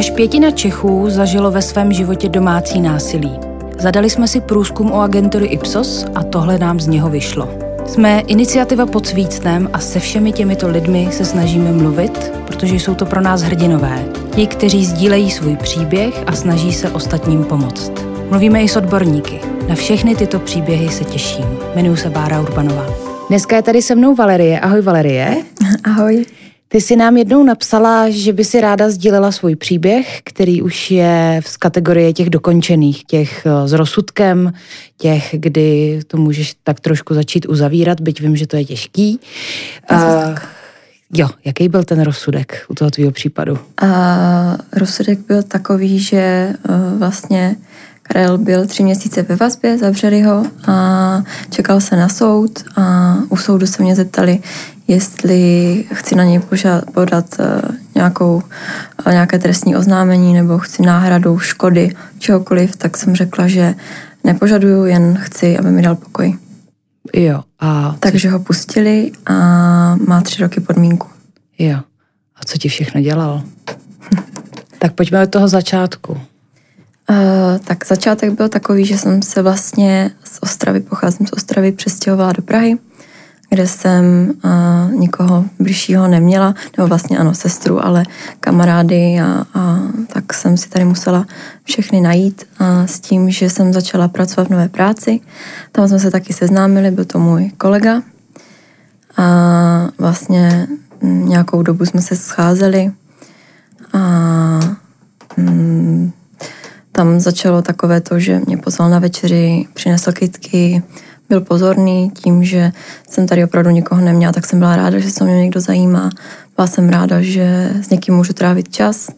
Až pětina Čechů zažilo ve svém životě domácí násilí. Zadali jsme si průzkum o agentury Ipsos a tohle nám z něho vyšlo. Jsme iniciativa pod svícnem a se všemi těmito lidmi se snažíme mluvit, protože jsou to pro nás hrdinové. Ti, kteří sdílejí svůj příběh a snaží se ostatním pomoct. Mluvíme i s odborníky. Na všechny tyto příběhy se těším. Jmenuji se Bára Urbanová. Dneska je tady se mnou Valerie. Ahoj Valerie. Ahoj. Ty si nám jednou napsala, že by si ráda sdílela svůj příběh, který už je z kategorie těch dokončených, těch eh, s rozsudkem, těch, kdy to můžeš tak trošku začít uzavírat, byť vím, že to je těžký. Uh, jo, jaký byl ten rozsudek u toho tvýho případu? Uh, rozsudek byl takový, že uh, vlastně Karel byl tři měsíce ve vazbě, zavřeli ho a čekal se na soud a u soudu se mě zeptali, jestli chci na něj podat eh, nějakou, eh, nějaké trestní oznámení nebo chci náhradu škody, čehokoliv, tak jsem řekla, že nepožaduju, jen chci, aby mi dal pokoj. Jo. A Takže ho pustili a má tři roky podmínku. Jo. A co ti všechno dělal? tak pojďme od toho začátku. Uh, tak začátek byl takový, že jsem se vlastně z Ostravy, pocházím z Ostravy, přestěhovala do Prahy kde jsem uh, nikoho bližšího neměla, nebo vlastně ano, sestru, ale kamarády a, a tak jsem si tady musela všechny najít a s tím, že jsem začala pracovat v nové práci. Tam jsme se taky seznámili, byl to můj kolega a vlastně nějakou dobu jsme se scházeli a mm, tam začalo takové to, že mě pozval na večeři, přinesl kytky, byl pozorný tím, že jsem tady opravdu nikoho neměla, tak jsem byla ráda, že se mě někdo zajímá. Byla jsem ráda, že s někým můžu trávit čas.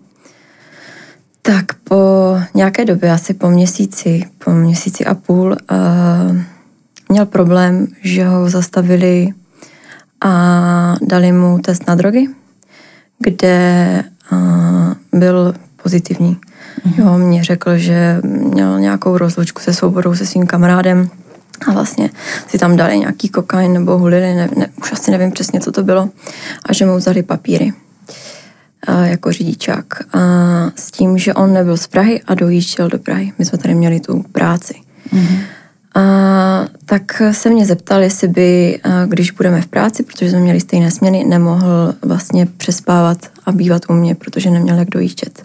Tak po nějaké době, asi po měsíci, po měsíci a půl, uh, měl problém, že ho zastavili a dali mu test na drogy, kde uh, byl pozitivní. Mm-hmm. Jo, mě řekl, že měl nějakou rozlučku se svobodou se svým kamarádem, a vlastně si tam dali nějaký kokain nebo hulili, ne, ne, už asi nevím přesně, co to bylo, a že mu vzali papíry a jako řidičák. A s tím, že on nebyl z Prahy a dojížděl do Prahy. My jsme tady měli tu práci. Mm-hmm. A tak se mě zeptal, jestli by, když budeme v práci, protože jsme měli stejné směny, nemohl vlastně přespávat a bývat u mě, protože neměl jak dojíždět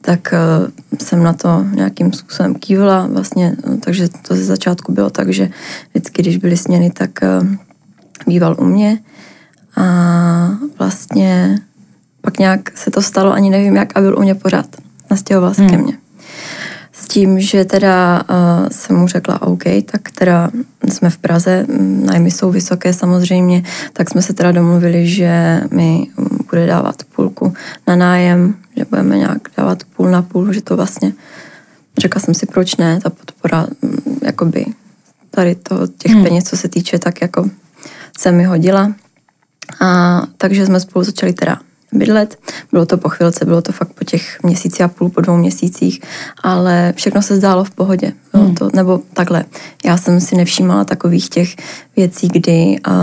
tak uh, jsem na to nějakým způsobem kývla vlastně, no, takže to ze začátku bylo tak, že vždycky, když byly směny, tak uh, býval u mě a vlastně pak nějak se to stalo, ani nevím jak, a byl u mě pořád. Nastěhoval se hmm. ke mně. Tím, že teda uh, jsem mu řekla OK, tak teda jsme v Praze, nájmy jsou vysoké samozřejmě, tak jsme se teda domluvili, že mi bude dávat půlku na nájem, že budeme nějak dávat půl na půl, že to vlastně, řekla jsem si, proč ne, ta podpora, mm, jakoby tady to, těch hmm. peněz, co se týče, tak jako se mi hodila. A takže jsme spolu začali teda bydlet. Bylo to po chvilce, bylo to fakt po těch měsíci a půl, po dvou měsících, ale všechno se zdálo v pohodě. Bylo hmm. to, nebo takhle, já jsem si nevšímala takových těch věcí, kdy uh,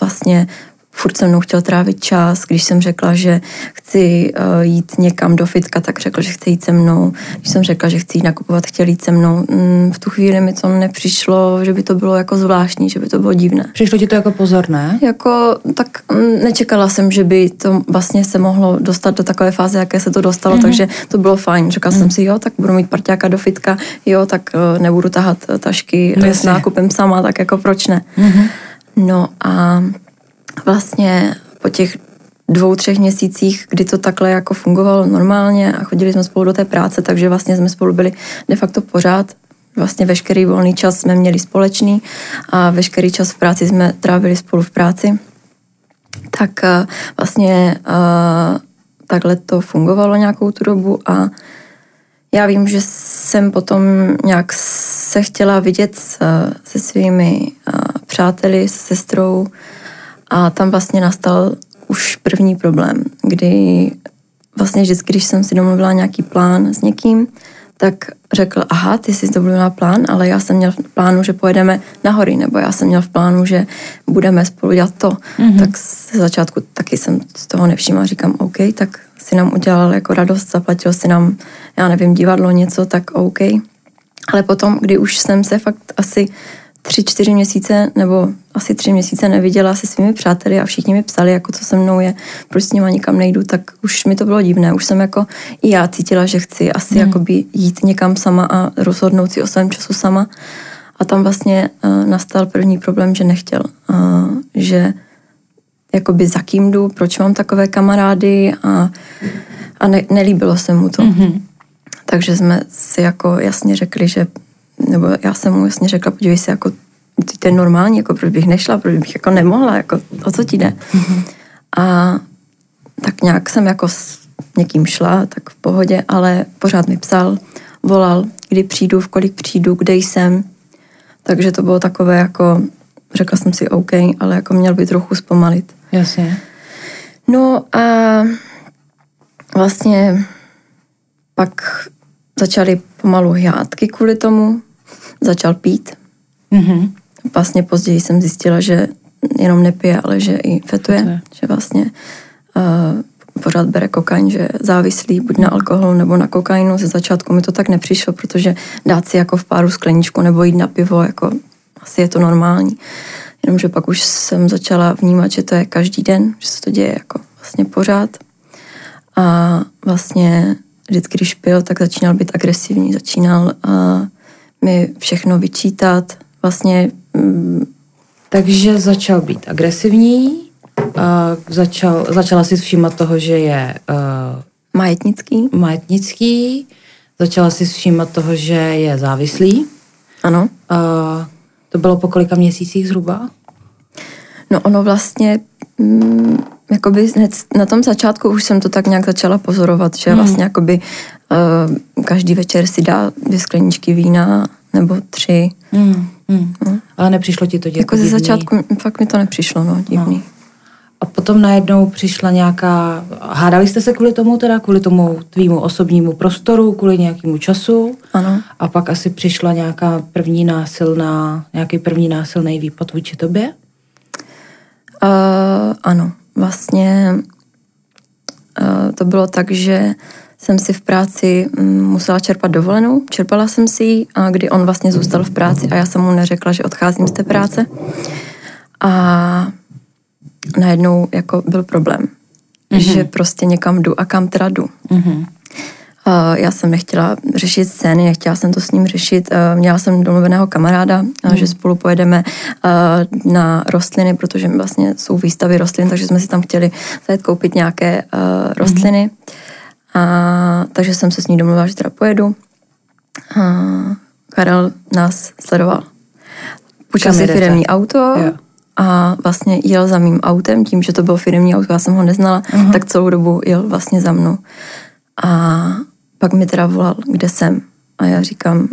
vlastně furt se mnou chtěl trávit čas. Když jsem řekla, že chci uh, jít někam do fitka, tak řekl, že chce jít se mnou. Když jsem řekla, že chci jít nakupovat, chtěl jít se mnou. Mm, v tu chvíli mi to nepřišlo, že by to bylo jako zvláštní, že by to bylo divné. Přišlo ti to jako pozorné? Jako, tak mm, nečekala jsem, že by to vlastně se mohlo dostat do takové fáze, jaké se to dostalo, mm-hmm. takže to bylo fajn. Řekla mm. jsem si, jo, tak budu mít parťáka do fitka, jo, tak uh, nebudu tahat tašky no, s nákupem sama, tak jako proč ne. Mm-hmm. No a vlastně po těch dvou, třech měsících, kdy to takhle jako fungovalo normálně a chodili jsme spolu do té práce, takže vlastně jsme spolu byli de facto pořád. Vlastně veškerý volný čas jsme měli společný a veškerý čas v práci jsme trávili spolu v práci. Tak uh, vlastně uh, takhle to fungovalo nějakou tu dobu a já vím, že jsem potom nějak se chtěla vidět se svými přáteli, se sestrou, a tam vlastně nastal už první problém, kdy vlastně vždycky, když jsem si domluvila nějaký plán s někým, tak řekl, aha, ty jsi měla plán, ale já jsem měl v plánu, že pojedeme na hory, nebo já jsem měl v plánu, že budeme spolu dělat to. Mm-hmm. Tak ze začátku taky jsem z toho nevšimla, říkám, OK, tak si nám udělal jako radost, zaplatil si nám, já nevím, divadlo, něco, tak OK. Ale potom, kdy už jsem se fakt asi tři, čtyři měsíce nebo asi tři měsíce neviděla se svými přáteli a všichni mi psali, jako co se mnou je, proč s nima nikam nejdu, tak už mi to bylo divné. Už jsem jako i já cítila, že chci asi hmm. jakoby jít někam sama a rozhodnout si o svém času sama. A tam vlastně uh, nastal první problém, že nechtěl. Uh, že jakoby za kým jdu, proč mám takové kamarády a, a ne, nelíbilo se mu to. Mm-hmm. Takže jsme si jako jasně řekli, že nebo já jsem mu jasně řekla, podívej se, jako to je normální, jako proč bych nešla, proč bych jako nemohla, jako o co ti jde. Mm-hmm. A tak nějak jsem jako s někým šla, tak v pohodě, ale pořád mi psal, volal, kdy přijdu, v kolik přijdu, kde jsem. Takže to bylo takové jako, řekla jsem si OK, ale jako měl by trochu zpomalit. Jasně. No a vlastně pak začaly pomalu hádky kvůli tomu, začal pít. Mm-hmm. Vlastně později jsem zjistila, že jenom nepije, ale že i fetuje, fetuje. že vlastně uh, pořád bere kokain, že závislý buď na alkoholu nebo na kokainu. Ze začátku mi to tak nepřišlo, protože dát si jako v páru skleničku nebo jít na pivo, jako asi je to normální. Jenomže pak už jsem začala vnímat, že to je každý den, že se to děje jako vlastně pořád. A vlastně vždycky, když pil, tak začínal být agresivní, začínal uh, mi všechno vyčítat. Vlastně... Mm, Takže začal být agresivní, uh, začal, začala si všímat toho, že je... Uh, majetnický. Majetnický. Začala si všímat toho, že je závislý. Ano. Uh, to bylo po kolika měsících zhruba? No ono vlastně... Mm, jakoby na tom začátku už jsem to tak nějak začala pozorovat, že hmm. vlastně jakoby uh, každý večer si dá dvě skleničky vína nebo tři. Hmm. Hmm. No. Ale nepřišlo ti to dělat Jako ze začátku fakt mi to nepřišlo, no, divný. No. A potom najednou přišla nějaká, hádali jste se kvůli tomu teda, kvůli tomu tvýmu osobnímu prostoru, kvůli nějakému času. Ano. A pak asi přišla nějaká první násilná, nějaký první násilný výpad vůči tobě? Uh, ano vlastně uh, to bylo tak, že jsem si v práci um, musela čerpat dovolenou. Čerpala jsem si ji, a kdy on vlastně zůstal v práci a já jsem mu neřekla, že odcházím z té práce. A najednou jako byl problém, mm-hmm. že prostě někam jdu a kam teda jdu. Mm-hmm. Já jsem nechtěla řešit scény, nechtěla jsem to s ním řešit. Měla jsem domluveného kamaráda, mm. že spolu pojedeme na rostliny, protože vlastně jsou výstavy rostlin, takže jsme si tam chtěli zajet koupit nějaké rostliny. Mm. A, takže jsem se s ní domluvila, že teda pojedu. A Karel nás sledoval. Půjčil si firemní auto, jo. a vlastně jel za mým autem, tím, že to bylo firmní auto, já jsem ho neznala, uh-huh. tak celou dobu jel vlastně za mnou. A pak mi teda volal, kde jsem. A já říkám,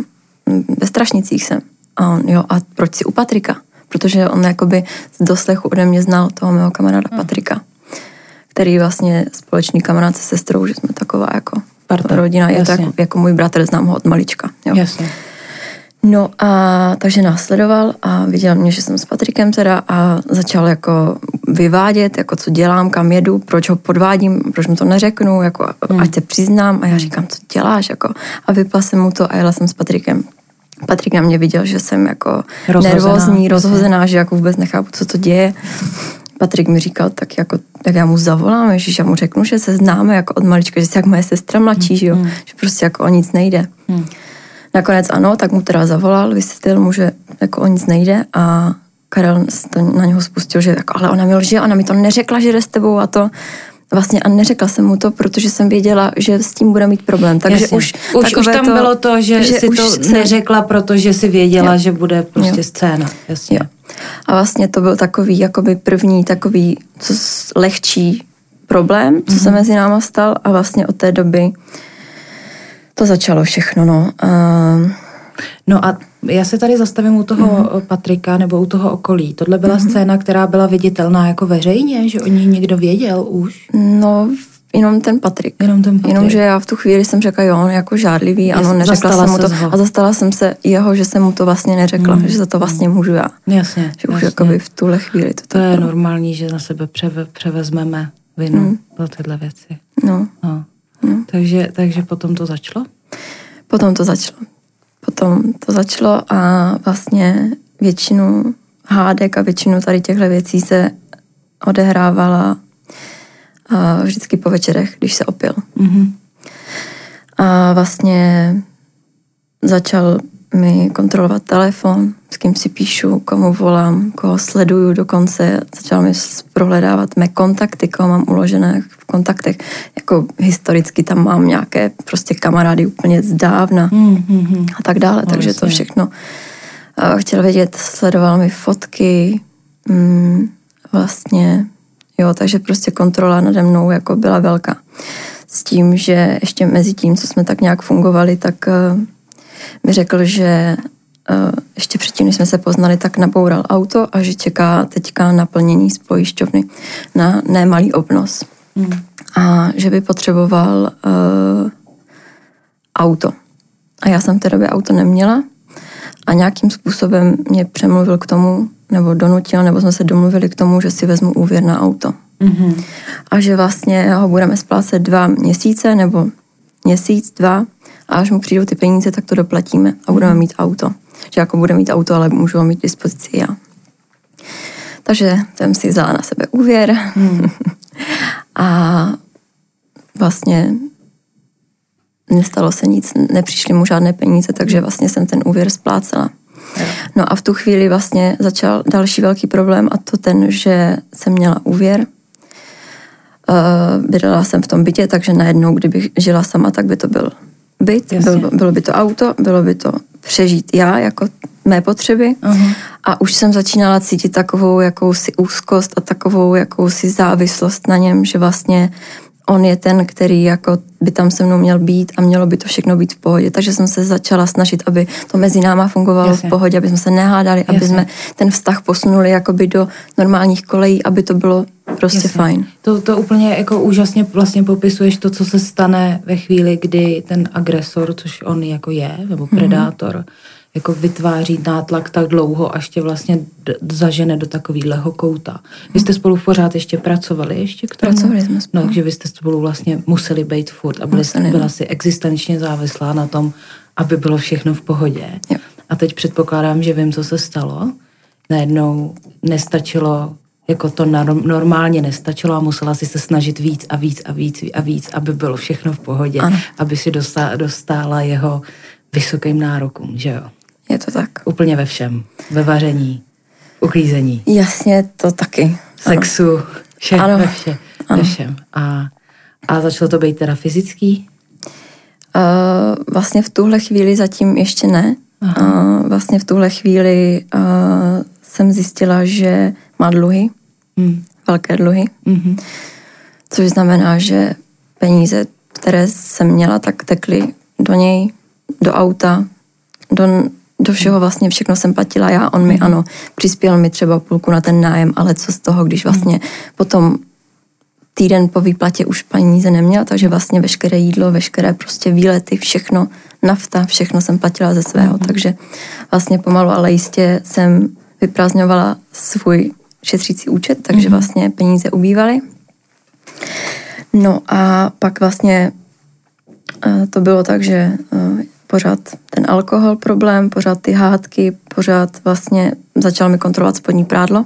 ve Strašnicích jsem. A on, jo, a proč si u Patrika? Protože on jakoby z doslechu ode mě znal toho mého kamaráda hmm. Patrika, který vlastně společný kamarád se sestrou, že jsme taková jako Parta. rodina. Je Jasně. to jako, jako můj bratr, znám ho od malička. Jo. Jasně. No a takže následoval a viděl mě, že jsem s Patrikem teda a začal jako vyvádět, jako co dělám, kam jedu, proč ho podvádím, proč mu to neřeknu, jako hmm. ať se přiznám a já říkám, co děláš, jako a vypla jsem mu to a jela jsem s Patrikem. Patrik na mě viděl, že jsem jako rozhozená, nervózní, rozhozená, že jako vůbec nechápu, co to děje. Patrik mi říkal, tak jako, tak já mu zavolám, že já mu řeknu, že se známe jako od malička, že jsi jak moje sestra mladší, že jo, hmm. že prostě jako o nic nejde. Hmm. Nakonec ano, tak mu teda zavolal, vysvětlil mu, že jako o nic nejde a Karel to na něho spustil, že jako, ale ona mi lže, ona mi to neřekla, že jde s tebou a to. Vlastně a neřekla jsem mu to, protože jsem věděla, že s tím bude mít problém. Takže Jasně. už, už, už tam to, bylo to, že, že si to se... neřekla, protože si věděla, jo. že bude prostě jo. scéna. Jasně. Jo. A vlastně to byl takový jakoby první takový co lehčí problém, co mm-hmm. se mhm. mezi náma stal a vlastně od té doby to začalo všechno, no. Uh... No a já se tady zastavím u toho mm-hmm. Patrika nebo u toho okolí. Tohle byla mm-hmm. scéna, která byla viditelná jako veřejně, že o ní někdo věděl už? No, Jenom ten Patrik. Jenom ten Patrik. Jenomže já v tu chvíli jsem řekla, jo, on je jako žádlivý, ano, neřekla jsem mu to. ses ho. A zastala jsem se jeho, že jsem mu to vlastně neřekla, Mm. že za to vlastně můžu já. Jasně, Že už jasně. jakoby v tuhle chvíli to To je normální, že na sebe převe, převezmeme vinu Mm. za tyhle věci. No, No. No. Takže, takže potom to začalo? Potom to začalo. Potom to začalo a vlastně většinu hádek a většinu tady těchto věcí se odehrávala a vždycky po večerech, když se opil. Mhm. A vlastně začal mi kontrolovat telefon, s kým si píšu, komu volám, koho sleduju dokonce. Začal mi prohledávat mé kontakty, koho mám uložené v kontaktech. Jako historicky tam mám nějaké prostě kamarády úplně z dávna Mhm. a tak dále, No, takže to všechno a chtěl vědět, sledoval mi fotky, mm, vlastně, jo, takže prostě kontrola nade mnou jako byla velká. S tím, že ještě mezi tím, co jsme tak nějak fungovali, tak uh, mi řekl, že uh, ještě předtím, než jsme se poznali, tak naboural auto a že čeká teďka naplnění z pojišťovny na nemalý obnos. Mhm. A že by potřeboval uh, auto. A já jsem v té době auto neměla a nějakým způsobem mě přemluvil k tomu, nebo donutil, nebo jsme se domluvili k tomu, že si vezmu úvěr na auto. Mhm. A že vlastně ho budeme splácet dva měsíce, nebo měsíc, dva, a až mu přijdou ty peníze, tak to doplatíme a budeme mít auto. Že jako bude mít auto, ale můžu ho mít k dispozici já. Takže jsem si vzala na sebe úvěr a vlastně nestalo se nic, nepřišly mu žádné peníze, takže vlastně jsem ten úvěr splácela. No a v tu chvíli vlastně začal další velký problém a to ten, že jsem měla úvěr. Uh, bydlela jsem v tom bytě, takže najednou, kdybych žila sama, tak by to byl byt, Jasně. byl, bylo by to auto, bylo by to přežít já jako mé potřeby Aha. a už jsem začínala cítit takovou jakousi úzkost a takovou jakousi závislost na něm, že vlastně on je ten, který jako by tam se mnou měl být a mělo by to všechno být v pohodě. Takže jsem se začala snažit, aby to mezi náma fungovalo Jasně. v pohodě, aby jsme se nehádali, aby Jasně. jsme ten vztah posunuli jakoby do normálních kolejí, aby to bylo prostě Jasně. fajn. To, to úplně jako úžasně vlastně popisuješ to, co se stane ve chvíli, kdy ten agresor, což on jako je, nebo Mhm. predátor, mm-hmm. jako vytváří nátlak tak dlouho, až tě vlastně d- zažene do takového kouta. Vy jste spolu pořád ještě pracovali ještě k tomu? Pracovali jsme spolu. No, takže vy jste spolu vlastně museli být furt a byli, Museli, no. byla si existenčně závislá na tom, aby bylo všechno v pohodě. Jo. A teď předpokládám, že vím, co se stalo. Najednou nestačilo, jako to norm- normálně nestačilo a musela si se snažit víc a víc a víc a víc, aby bylo všechno v pohodě, Ano. aby si dostála jeho vysokým nárokům, že jo? Je to tak. Úplně ve všem. Ve vaření, uklízení, Jasně, to taky. Ano. sexu, vše, Ano. ve, vše, ve Ano. všem. A, a začalo to být teda fyzický? Uh, vlastně v tuhle chvíli zatím ještě ne. Uh, vlastně v tuhle chvíli uh, jsem zjistila, že má dluhy, Hmm. velké dluhy, Mm-hmm. což znamená, že peníze, které jsem měla, tak tekly do něj, do auta, do, do všeho vlastně všechno jsem platila já, on mi ano, přispěl mi třeba půlku na ten nájem, ale co z toho, když vlastně potom týden po výplatě už peníze neměla, takže vlastně veškeré jídlo, veškeré prostě výlety, všechno, nafta, všechno jsem platila ze svého, takže vlastně pomalu, ale jistě jsem vyprázdňovala svůj šetřící účet, takže vlastně peníze ubývaly. No a pak vlastně eh, to bylo tak, že eh, pořád ten alkohol problém, pořád ty hádky, pořád vlastně začal mi kontrolovat spodní prádlo,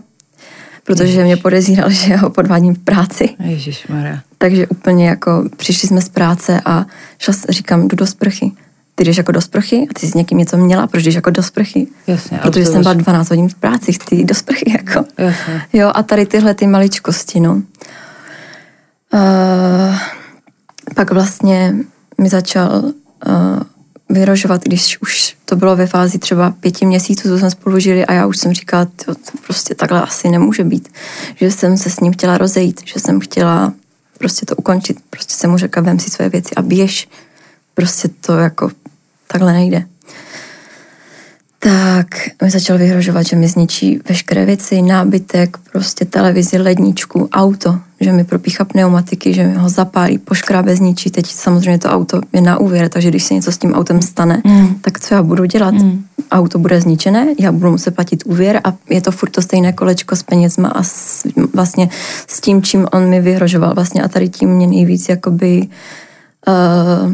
protože mě podezíral, že ho podvádím v práci. Ježišmarja. Takže úplně jako přišli jsme z práce a šla, říkám, jdu do sprchy. Ty jdeš jako do sprchy a ty jsi s někým něco měla, proč jdeš jako do sprchy? Jasně, Protože to jsem byla zas- 12 hodin v práci, chci jít do sprchy jako. Jasně. Jo, a tady tyhle ty maličkosti, no. Uh, pak vlastně mi začal uh, vyrožovat, když už to bylo ve fázi třeba pěti měsíců, co jsme spolu žili a já už jsem říkala, to, to prostě takhle asi nemůže být. Že jsem se s ním chtěla rozejít, že jsem chtěla prostě to ukončit. Prostě jsem mu řekla, vem si své věci a běž. Prostě to jako takhle nejde. Tak mi začal vyhrožovat, že mi zničí veškeré věci, nábytek, prostě televizi, ledničku, auto, že mi propíchá pneumatiky, že mi ho zapálí, poškrábe, zničí. Teď samozřejmě to auto je na úvěr, takže když se něco s tím autem stane, mm. tak co já budu dělat? Mm. Auto bude zničené, já budu muset platit úvěr a je to furt to stejné kolečko s penězma a s, vlastně s tím, čím on mi vyhrožoval vlastně a tady tím mě nejvíc jakoby uh,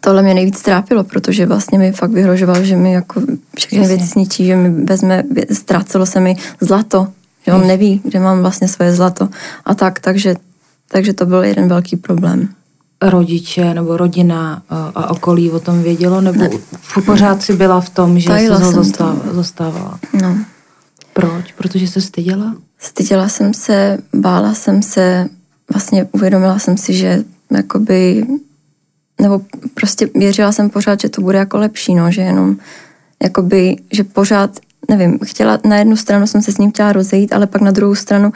tohle mě nejvíc trápilo, protože vlastně mi fakt vyhrožoval, že mi jako všechny Jasně. věci zničí, že mi vezme, ztrácelo se mi zlato, že on neví, kde mám vlastně svoje zlato a tak, takže, takže to byl jeden velký problém. Rodiče nebo rodina a, okolí o tom vědělo, nebo ne. pořád si byla v tom, že Tajila se ho zastávala? No. Proč? Protože se styděla? Styděla jsem se, bála jsem se, vlastně uvědomila jsem si, že jakoby nebo prostě věřila jsem pořád, že to bude jako lepší, no, že jenom jakoby, že pořád, nevím, chtěla, na jednu stranu jsem se s ním chtěla rozejít, ale pak na druhou stranu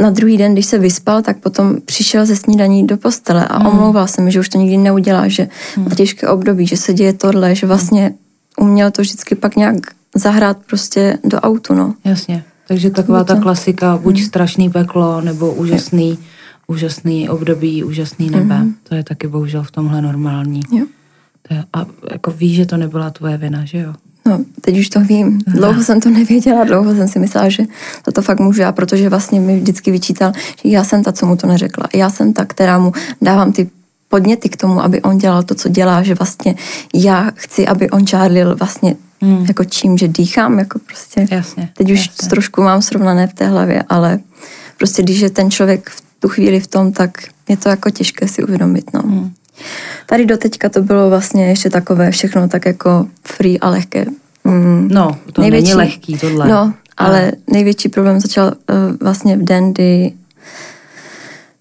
na druhý den, když se vyspal, tak potom přišel ze snídaní do postele a mm. omlouval se mi, že už to nikdy neudělá, že mm. těžké období, že se děje tohle, že vlastně uměl to vždycky pak nějak zahrát prostě do autu, no. Jasně. Takže taková ta klasika, buď mm. strašný peklo, nebo úžasný úžasný období, úžasný nebe. Mm-hmm. To je taky bohužel v tomhle normální. Jo. To je, a jako víš, že to nebyla tvoje vina, že jo? No, teď už to vím. Dlouho jsem to nevěděla, dlouho jsem si myslela, že toto fakt můžu já, protože vlastně mi vždycky vyčítal, že já jsem ta, co mu to neřekla. Já jsem ta, která mu dávám ty podněty k tomu, aby on dělal to, co dělá, že vlastně já chci, aby on čárlil vlastně hmm. jako čím, že dýchám, jako prostě. Jasně. Teď už jasně. trošku mám srovnané v té hlavě, ale prostě když je ten člověk v tu chvíli v tom, tak je to jako těžké si uvědomit. No. Hmm. Tady do teďka to bylo vlastně ještě takové všechno tak jako free a lehké. Mm. No, to největší, není lehký tohle. No, ale no. největší problém začal uh, vlastně v den, kdy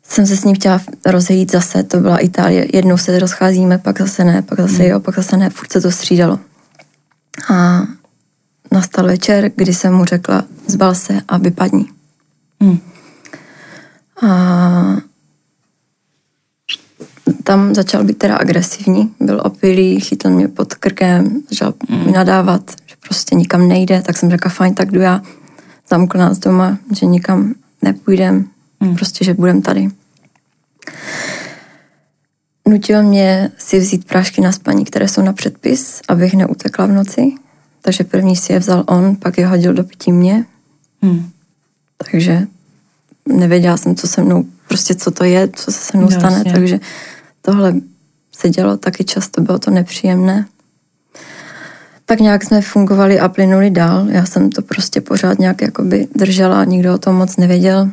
jsem se s ním chtěla rozejít zase, to byla Itálie. Jednou se rozcházíme, pak zase ne, pak zase hmm. jo, pak zase ne, furt se to střídalo. A nastal večer, kdy jsem mu řekla, zbal se a vypadni. Hmm. A tam začal být teda agresivní, byl opilý, chytl mě pod krkem, začal mm. mi nadávat, že prostě nikam nejde, tak jsem řekla, fajn, tak jdu já, zamkl nás doma, že nikam nepůjdem, mm. prostě, že budem tady. Nutil mě si vzít prášky na spaní, které jsou na předpis, abych neutekla v noci. Takže první si je vzal on, pak je hodil do pití mě. Hmm. Takže nevěděla jsem, co se mnou, prostě co to je, co se se mnou no, stane, takže tohle se dělo taky často, bylo to nepříjemné. Tak nějak jsme fungovali a plynuli dál. Já jsem to prostě pořád nějak jakoby držela, nikdo o tom moc nevěděl,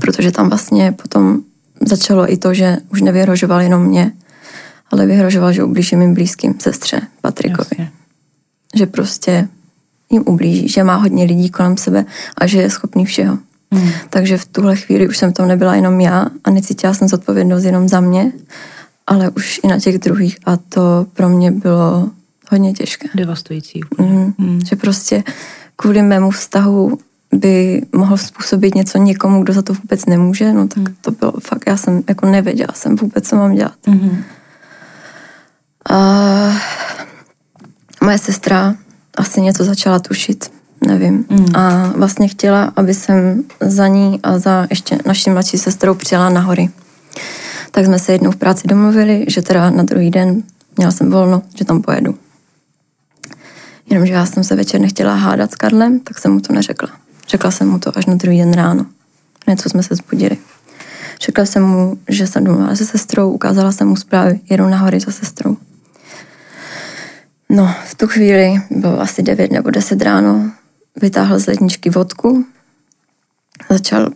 protože tam vlastně potom začalo i to, že už nevyhrožoval jenom mě, ale vyhrožoval, že ublíží mým blízkým sestře Patrikovi. Jasně. Že prostě jim ublíží, že má hodně lidí kolem sebe a že je schopný všeho. Hmm. Takže v tuhle chvíli už jsem tam nebyla jenom já a necítila jsem zodpovědnost jenom za mě, ale už i na těch druhých a to pro mě bylo hodně těžké. Devastující. Hmm. Hmm. Že prostě kvůli mému vztahu by mohl způsobit něco někomu, kdo za to vůbec nemůže, no tak hmm. to bylo fakt, já jsem jako nevěděla jsem vůbec, co mám dělat. Hmm. A moje sestra asi něco začala tušit nevím. Mm. A vlastně chtěla, aby jsem za ní a za ještě naší mladší sestrou přijela na hory. Tak jsme se jednou v práci domluvili, že teda na druhý den měla jsem volno, že tam pojedu. Jenomže já jsem se večer nechtěla hádat s Karlem, tak jsem mu to neřekla. Řekla jsem mu to až na druhý den ráno. Hned co jsme se zbudili. Řekla jsem mu, že jsem domluvila se sestrou, ukázala jsem mu zprávy, jedu na hory za sestrou. No, v tu chvíli bylo asi 9 nebo 10 ráno, vytáhl z ledničky vodku, začal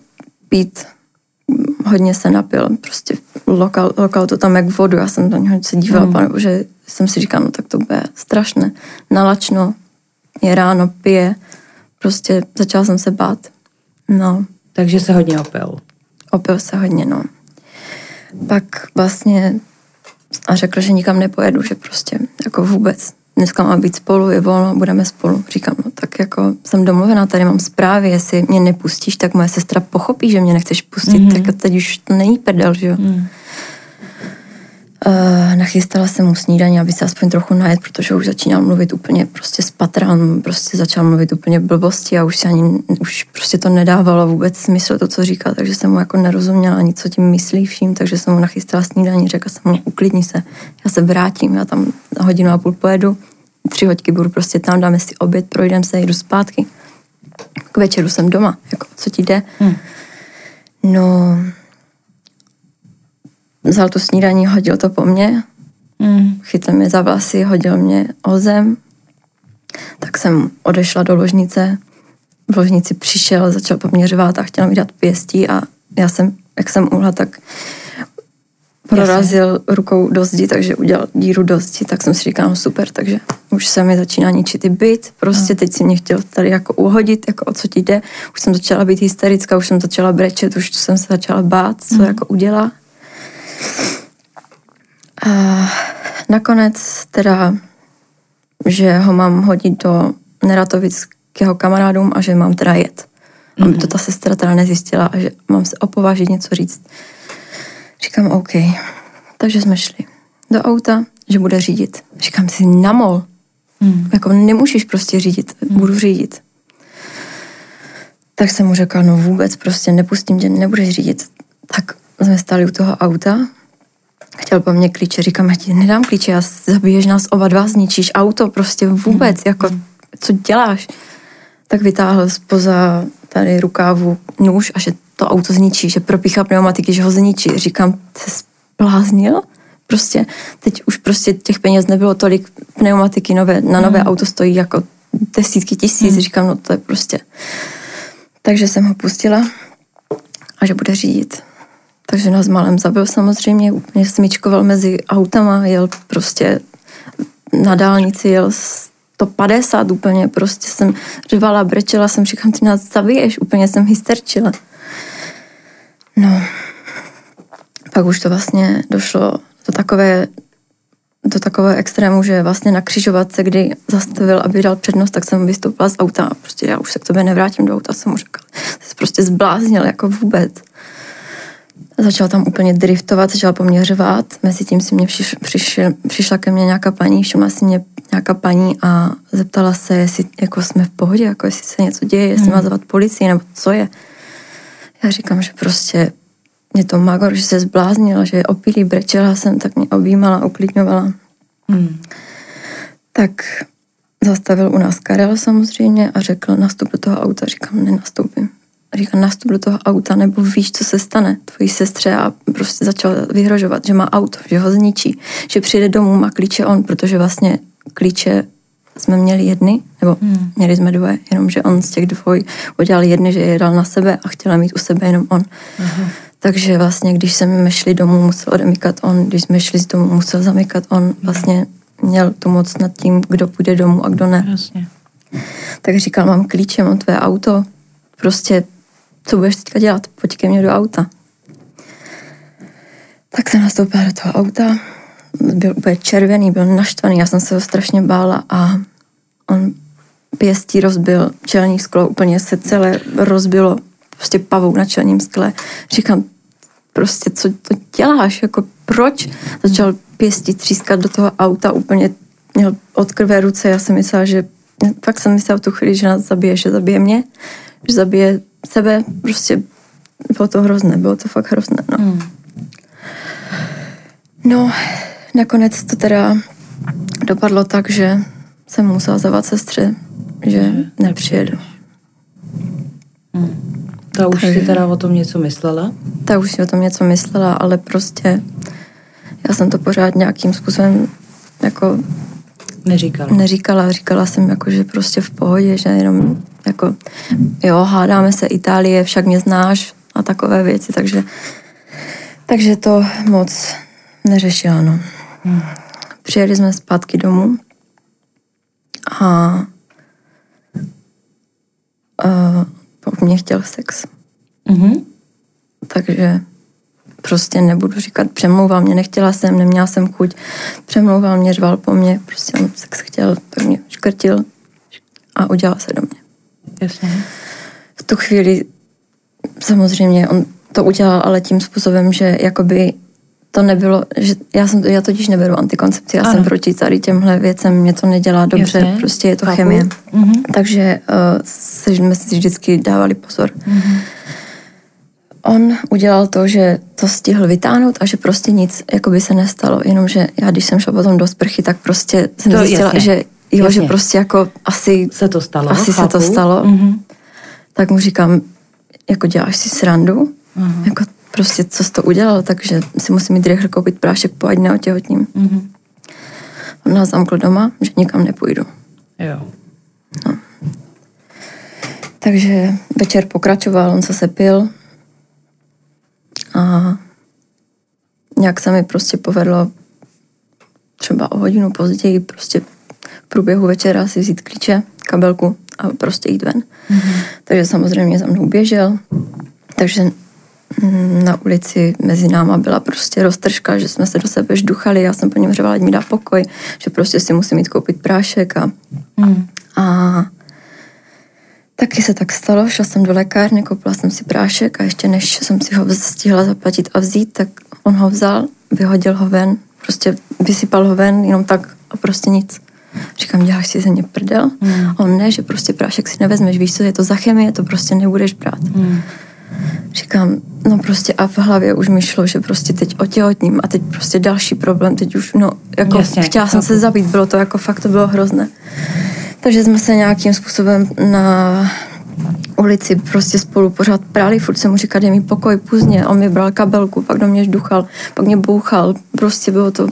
pít, hodně se napil, prostě lokal, lokal to tam jak vodu, já jsem na něho se dívala, mm. pane že jsem si říkala, no tak to bude strašné, nalačno, je ráno, pije, prostě začala jsem se bát, no. Takže se hodně opil. Opil se hodně, no. Pak vlastně a řekl, že nikam nepojedu, že prostě jako vůbec dneska má být spolu, je volno, budeme spolu. Říkám, no tak jako jsem domluvená, tady mám zprávy, jestli mě nepustíš, tak moje sestra pochopí, že mě nechceš pustit, mm-hmm. tak teď už to není prdel, že jo. Mm. Uh, nachystala jsem mu snídaní, aby se aspoň trochu najet, protože už začínal mluvit úplně prostě spatran, prostě začal mluvit úplně blbosti a už si ani, už prostě to nedávalo vůbec smysl to, co říká, takže jsem mu jako nerozuměla ani, co tím myslí vším, takže jsem mu nachystala snídaní, řekla jsem mu, uklidni se, já se vrátím, já tam na hodinu a půl pojedu, tři hoďky budu prostě tam, dáme si oběd, projdem se, jdu zpátky. K večeru jsem doma, jako co ti jde? Hmm. No, vzal tu snídaní, hodil to po mně, mm. chytl mě za vlasy, hodil mě o zem, tak jsem odešla do ložnice, v ložnici přišel, začal po mně řvát a chtěl mi dát pěstí a já jsem, jak jsem uhla, tak prorazil Jasně. rukou do zdi, takže udělal díru do zdi, tak jsem si říkal, no super, takže už se mi začíná ničit i byt, prostě no. teď si mě chtěl tady jako uhodit, jako o co ti jde, už jsem začala být hysterická, už jsem začala brečet, už jsem se začala bát, co mm. jako udělá. A nakonec teda, že ho mám hodit do Neratovického kamarádům a že mám teda jet. Mm-hmm. Aby to ta sestra teda nezjistila a že mám se opovážit něco říct. Říkám OK. Takže jsme šli do auta, že bude řídit. Říkám si, namol. Mm. Jako nemůžeš prostě řídit, mm. budu řídit. Tak jsem mu řekla, no vůbec prostě nepustím tě, nebudeš řídit. Tak jsme stali u toho auta, chtěl po mně klíče, říkám, já ti nedám klíče, já zabiješ nás oba dva, zničíš auto, prostě vůbec, mm. jako co děláš? Tak vytáhl spoza tady rukávu nůž a že to auto zničí, že propíchá pneumatiky, že ho zničí. Říkám, se spláznil? Prostě teď už prostě těch peněz nebylo tolik, pneumatiky nové, na nové mm. auto stojí jako desítky tisíc, mm. říkám, no to je prostě. Takže jsem ho pustila a že bude řídit. Takže nás malem zabil samozřejmě, úplně smyčkoval mezi autama, jel prostě na dálnici, jel 150 úplně, prostě jsem řvala, brečela jsem, říkám, ty nás zabiješ, úplně jsem hysterčila. No, pak už to vlastně došlo do takové do takového extrému, že vlastně na křižovatce, kdy zastavil, aby dal přednost, tak jsem vystoupila z auta a prostě já už se k tobě nevrátím do auta, jsem mu řekla. Jsi prostě zbláznil, jako vůbec. Začal tam úplně driftovat, začal po mně řvát. Mezi tím si mě přišel, přišel, přišla ke mně nějaká paní, všimla si mě nějaká paní a zeptala se, jestli jako jsme v pohodě, jako jestli se něco děje, jestli hmm. má zavat policii nebo co je. Já říkám, že prostě mě to magor, že se zbláznila, že opilý brečela jsem, tak mě objímala, uklidňovala. Hmm. Tak zastavil u nás Karel samozřejmě a řekl, nastup do toho auta. Říkám, nenastoupím říká, nastup do toho auta, nebo víš, co se stane tvojí sestře a prostě začal vyhrožovat, že má auto, že ho zničí, že přijde domů, má klíče on, protože vlastně klíče jsme měli jedny, nebo hmm. měli jsme dvoje, jenomže on z těch dvoj udělal jedny, že je dal na sebe a chtěl mít u sebe jenom on. Aha. Takže vlastně, když jsme šli domů, musel odemykat on, když jsme šli z domu, musel zamykat on. Vlastně měl tu moc nad tím, kdo půjde domů a kdo ne. Jasně. Tak říkal, mám klíče, mám tvé auto, prostě co budeš teďka dělat, pojď ke mně do auta. Tak jsem nastoupila do toho auta, byl úplně červený, byl naštvaný, já jsem se ho strašně bála a on pěstí rozbil čelní sklo, úplně se celé rozbilo, prostě pavou na čelním skle. Říkám, prostě co to děláš, jako proč? Začal pěstí třískat do toho auta, úplně měl od krvé ruce, já jsem myslela, že fakt jsem myslela v tu chvíli, že nás zabije, že zabije mě, že zabije sebe, prostě bylo to hrozné, bylo to fakt hrozné, no. Hmm. No, nakonec to teda dopadlo tak, že jsem musela zavat sestře, že hmm. nepřijedu. Hmm. Ta už Takže, si teda o tom něco myslela? Ta už si o tom něco myslela, ale prostě já jsem to pořád nějakým způsobem jako neříkala. Neříkala, říkala jsem jako, že prostě v pohodě, že jenom jako, jo, hádáme se Itálie, však mě znáš a takové věci, takže, takže to moc neřešila, no. Hmm. Přijeli jsme zpátky domů a, a po mně chtěl sex. Mm-hmm. Takže prostě nebudu říkat, přemlouval mě, nechtěla jsem, neměla jsem chuť, přemlouval mě, řval po mně, prostě on sex chtěl, tak mě škrtil a udělal se do mě. Jasně. V tu chvíli samozřejmě on to udělal, ale tím způsobem, že jakoby to nebylo, že já, jsem, já totiž neberu antikoncepci, já ano. jsem proti tady těmhle věcem, mě to nedělá dobře, Jasně. prostě je to Chápu. chemie. Mm-hmm. Takže uh, jsme si vždycky dávali pozor. Mm-hmm. On udělal to, že to stihl vytáhnout a že prostě nic jako by se nestalo, jenomže já, když jsem šla potom do sprchy, tak prostě jsem to zjistila, jasně. že jo, jasně. že prostě jako asi se to stalo, asi chápu. se to stalo. Mm-hmm. Tak mu říkám, jako děláš si srandu, mm-hmm. jako prostě co jsi to udělal, takže si musím jít rychle koupit prášek po ať neotěhotním. Mm-hmm. On nás zamkl doma, že nikam nepůjdu. Jo. No. Takže večer pokračoval, on se sepil a nějak se mi prostě povedlo třeba o hodinu později prostě v průběhu večera si vzít klíče, kabelku a prostě jít ven. Mm-hmm. Takže samozřejmě za mnou běžel, takže mm, na ulici mezi náma byla prostě roztržka, že jsme se do sebe žduchali, já jsem po něm řevala, ať mi dá pokoj, že prostě si musím jít koupit prášek a, mm. a taky se tak stalo, šla jsem do lékárny, koupila jsem si prášek a ještě než jsem si ho stihla zaplatit a vzít, tak on ho vzal, vyhodil ho ven, prostě vysypal ho ven, jenom tak a prostě nic. Říkám, děláš si ze mě prdel? Mm. On ne, že prostě prášek si nevezmeš, víš co, je to za chemie, to prostě nebudeš brát. Mm. Říkám, no prostě a v hlavě už mi šlo, že prostě teď otěhotním a teď prostě další problém, teď už, no, jako Jasně, chtěla jsem se zabít, bylo to jako fakt, to bylo hrozné. Takže jsme se nějakým způsobem na ulici prostě spolu pořád prali, furt jsem mu říkal, dej mi pokoj, půzně, on mi bral kabelku, pak do mě žduchal, pak mě bouchal, prostě bylo to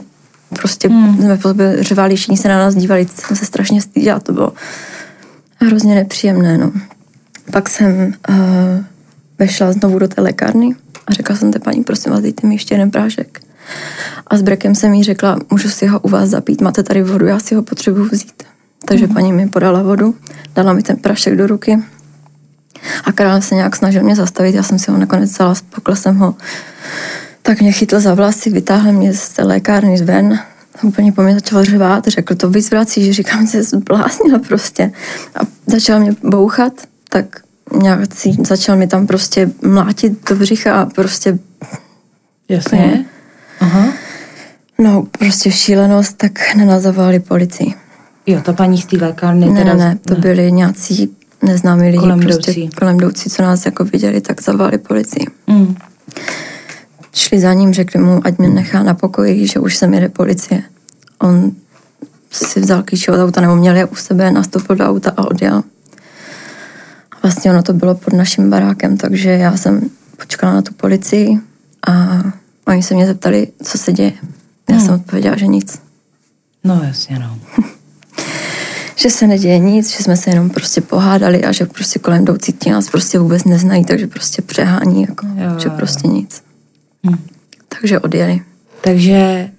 Prostě hmm. jsme po sobě řvali, všichni se na nás dívali, jsem se strašně styděla, to bylo hrozně nepříjemné. No. Pak jsem uh, vešla znovu do té lékárny a řekla jsem té paní, prosím vás, dejte mi ještě jeden prášek. A s brekem jsem jí řekla, můžu si ho u vás zapít, máte tady vodu, já si ho potřebuji vzít. Takže hmm. paní mi podala vodu, dala mi ten prašek do ruky a král se nějak snažil mě zastavit, já jsem si ho nakonec vzala, spokla jsem ho tak mě chytl za vlasy, vytáhl mě z té lékárny ven, úplně po mě začal řvát, řekl, to že říkám, že se zbláznila prostě. A začal mě bouchat, tak nějak si, začal mi tam prostě mlátit do břicha a prostě... Jasně. Ne. Aha. No, prostě šílenost, tak nenazavali policii. Jo, ta paní z té lékárny ne, teda... Ne, ne, to ne. byli nějací neznámí lidi, kolem prostě jdoucí. kolem jdoucí, co nás jako viděli, tak zavolali policii. Mm šli za ním, řekli mu, ať mě nechá na pokoji, že už se jede policie. On si vzal klíče od auta, nebo měl je u sebe, nastoupil do auta a odjel. Vlastně ono to bylo pod naším barákem, takže já jsem počkala na tu policii a oni se mě zeptali, co se děje. Já hmm. jsem odpověděla, že nic. No jasně, no. že se neděje nic, že jsme se jenom prostě pohádali a že prostě kolem jdoucí ti nás prostě vůbec neznají, takže prostě přehání, jako, jo, že prostě nic. Hmm. Takže odjeli. Takže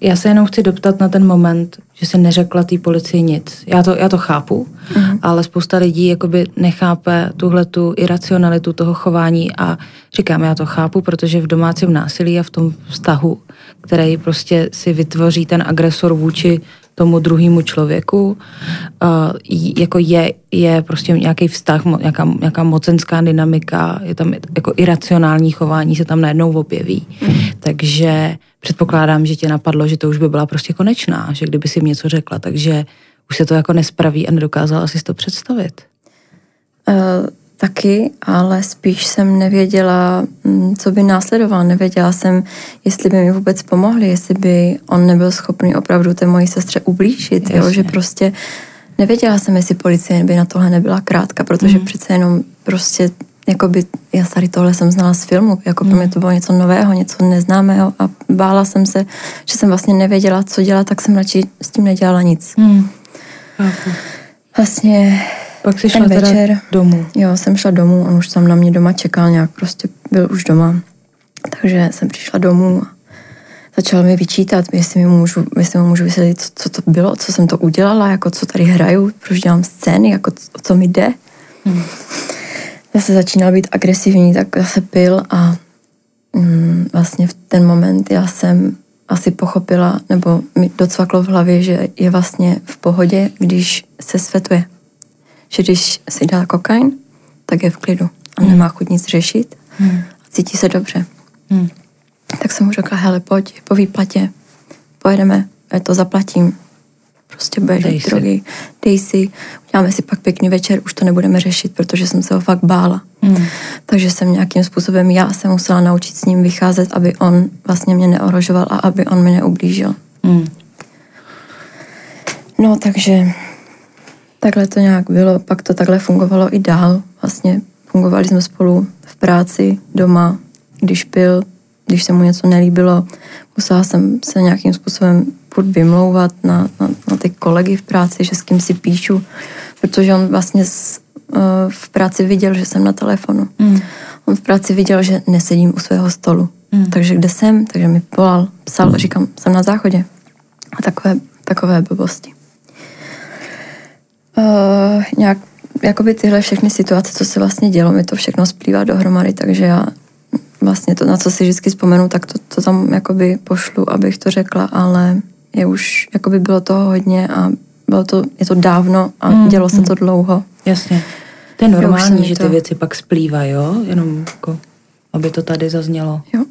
já se jenom chci doptat na ten moment, že se neřekla té policii nic. Já to, já to chápu, mm. ale spousta lidí jakoby nechápe tuhle tu iracionalitu toho chování a říkám, já to chápu, protože v domácím násilí a v tom vztahu, který prostě si vytvoří ten agresor vůči tomu druhému člověku, uh, jako je, je prostě nějaký vztah, nějaká, nějaká mocenská dynamika, je tam jako iracionální chování se tam najednou objeví. Mm. Takže předpokládám, že tě napadlo, že to už by byla prostě konečná, že kdyby si něco řekla, takže už se to jako nespraví a nedokázala si to představit. Uh taky, ale spíš jsem nevěděla, mm, co by následoval. Nevěděla jsem, jestli by mi vůbec pomohli, jestli by on nebyl schopný opravdu té mojí sestře ublížit, jo? že prostě nevěděla jsem, jestli policie by na tohle nebyla krátka, protože mm. přece jenom prostě jakoby, já tady tohle jsem znala z filmu, jako pro mě to bylo něco nového, něco neznámého a bála jsem se, že jsem vlastně nevěděla, co dělat, tak jsem radši s tím nedělala nic. Mm. Vlastně pak jsi šla večer, teda domů. Jo, jsem šla domů, on už tam na mě doma čekal nějak, prostě byl už doma. Takže jsem přišla domů a začal mi vyčítat, jestli mi můžu, jestli mu můžu vysvětlit, co, co to bylo, co jsem to udělala, jako co tady hraju, proč dělám scény, jako o co mi jde. Hmm. Zase začínal být agresivní, tak zase pil a mm, vlastně v ten moment já jsem asi pochopila, nebo mi docvaklo v hlavě, že je vlastně v pohodě, když se svetuje že když si dá kokain, tak je v klidu a hmm. nemá chuť nic řešit hmm. a cítí se dobře. Hmm. Tak jsem mu řekla, hele, pojď, po výplatě, pojedeme, já to zaplatím, prostě budeš Dej si. drogy, dej si, uděláme si pak pěkný večer, už to nebudeme řešit, protože jsem se ho fakt bála. Hmm. Takže jsem nějakým způsobem, já se musela naučit s ním vycházet, aby on vlastně mě neohrožoval a aby on mě neublížil. Hmm. No, takže takhle to nějak bylo, pak to takhle fungovalo i dál. Vlastně fungovali jsme spolu v práci, doma, když pil, když se mu něco nelíbilo, musela jsem se nějakým způsobem furt vymlouvat na, na, na ty kolegy v práci, že s kým si píšu, protože on vlastně s, uh, v práci viděl, že jsem na telefonu. Hmm. On v práci viděl, že nesedím u svého stolu. Hmm. Takže kde jsem? Takže mi volal, psal, říkám, jsem na záchodě. A takové, takové blbosti. Uh, nějak, jakoby tyhle všechny situace, co se vlastně dělo, mi to všechno splývá dohromady, takže já vlastně to, na co si vždycky vzpomenu, tak to, to tam jakoby pošlu, abych to řekla, ale je už, jakoby bylo toho hodně a bylo to, je to dávno a Mm, dělo se mm. to dlouho. Jasně. To je normální, že to- ty věci pak splývají, jo? Jenom jako, aby to tady zaznělo. Jo.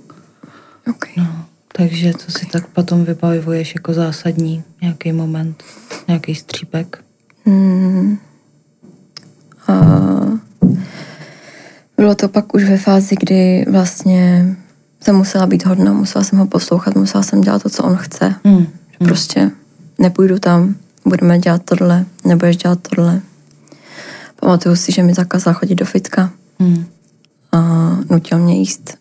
Okay. No, takže co si tak potom vybavuješ jako zásadní nějaký moment, nějaký střípek? Hmm. A bylo to pak už ve fázi, kdy vlastně jsem musela být hodná, musela jsem ho poslouchat, musela jsem dělat to, co on chce. Hmm. Že Prostě nepůjdu tam, budeme dělat tohle, nebudeš dělat tohle. Pamatuju si, že mi zakázal chodit do fitka Hmm. a nutil mě jíst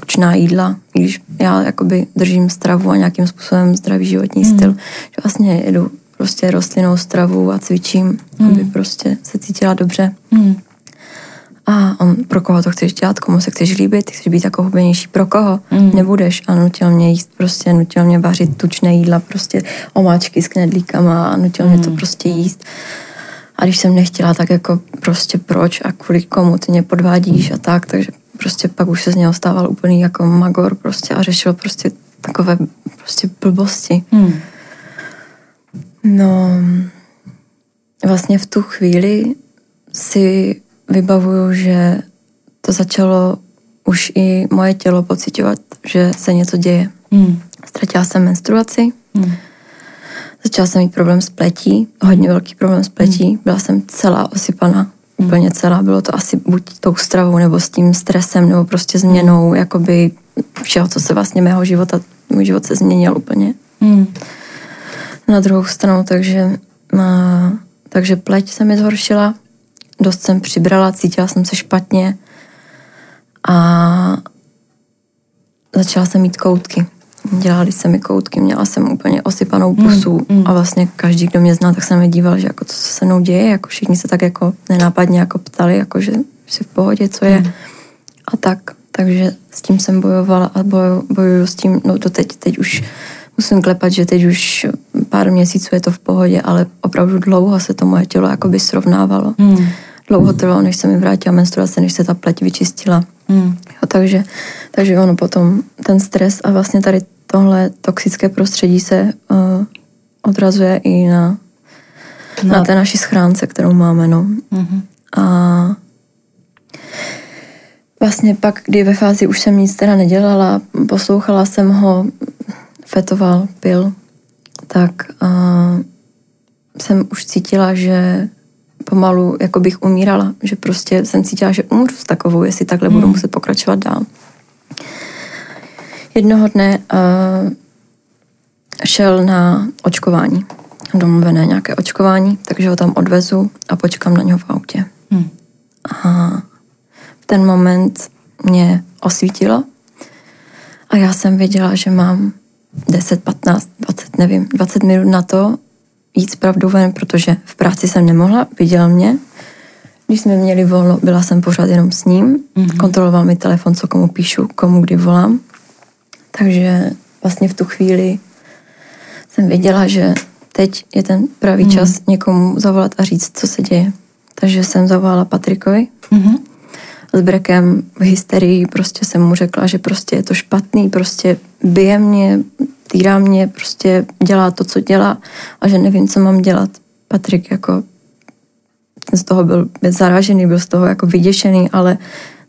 tučná jídla, když já jakoby držím stravu a nějakým způsobem zdravý životní Hmm. styl, že vlastně jedu prostě rostlinnou stravu a cvičím, aby prostě se cítila dobře. Hmm. A on, pro koho to chceš dělat, komu se chceš líbit, chceš být jako hubenější, pro koho Mm. nebudeš. A nutil mě jíst, prostě nutil mě vařit tučné jídla, prostě omáčky s knedlíkama a nutil mě to prostě jíst. A když jsem nechtěla, tak jako prostě proč a kvůli komu ty mě podvádíš a tak, takže prostě pak už se z něho stával úplný jako magor prostě a řešil prostě takové prostě blbosti. Hmm. No, vlastně v tu chvíli si vybavuju, že to začalo už i moje tělo pocitovat, že se něco děje. Hmm. Ztratila jsem menstruaci, Hmm. začala jsem mít problém s pletí, hodně velký problém s pletí, byla jsem celá osypaná, úplně celá, bylo to asi buď tou stravou, nebo s tím stresem, nebo prostě změnou, jakoby všeho, co se vlastně mého života, můj život se změnil úplně Hmm. na druhou stranu, takže, a, takže pleť se mi zhoršila, dost jsem přibrala, cítila jsem se špatně a začala jsem mít koutky. Dělali se mi koutky, měla jsem úplně osypanou pusu mm. a vlastně každý, kdo mě zná, tak se mi díval, že jako co se mnou děje, jako všichni se tak jako nenápadně jako ptali, jako že jsi v pohodě, co je. A tak, takže s tím jsem bojovala a boju, bojuju s tím, no to teď, teď už musím klepat, že teď už pár měsíců je to v pohodě, ale opravdu dlouho se to moje tělo jakoby srovnávalo. Hmm. Dlouho trvalo, než se mi vrátila menstruace, než se ta pleť vyčistila. Hmm. Jo, takže, takže ono potom, ten stres a vlastně tady tohle toxické prostředí se uh, odrazuje i na, na, na té naší schránce, kterou máme. No. Mhm. A vlastně pak, kdy ve fázi už jsem nic teda nedělala, poslouchala jsem ho, fetoval, pil, tak uh, jsem už cítila, že pomalu jako bych umírala, že prostě jsem cítila, že umřu s takovou, jestli takhle budu muset pokračovat dál. Jednoho dne uh, šel na očkování, domluvené nějaké očkování, takže ho tam odvezu a počkám na něho v autě. Hmm. A v ten moment mě osvítilo a já jsem věděla, že mám 10, 15, 20, nevím, 20 minut na to jít s pravdou ven, protože v práci jsem nemohla, viděl mě. Když jsme měli volno, byla jsem pořád jenom s ním, mm-hmm. kontroloval mi telefon, co komu píšu, komu kdy volám. Takže vlastně v tu chvíli jsem věděla, že teď je ten pravý čas mm. někomu zavolat a říct, co se děje. Takže jsem zavolala Patrikovi Mhm. S Brekem v hysterii, prostě jsem mu řekla, že prostě je to špatný, prostě bije mě, týrá mě, prostě dělá to, co dělá a že nevím, co mám dělat. Patrik jako ten z toho byl zaražený, byl z toho jako vyděšený, ale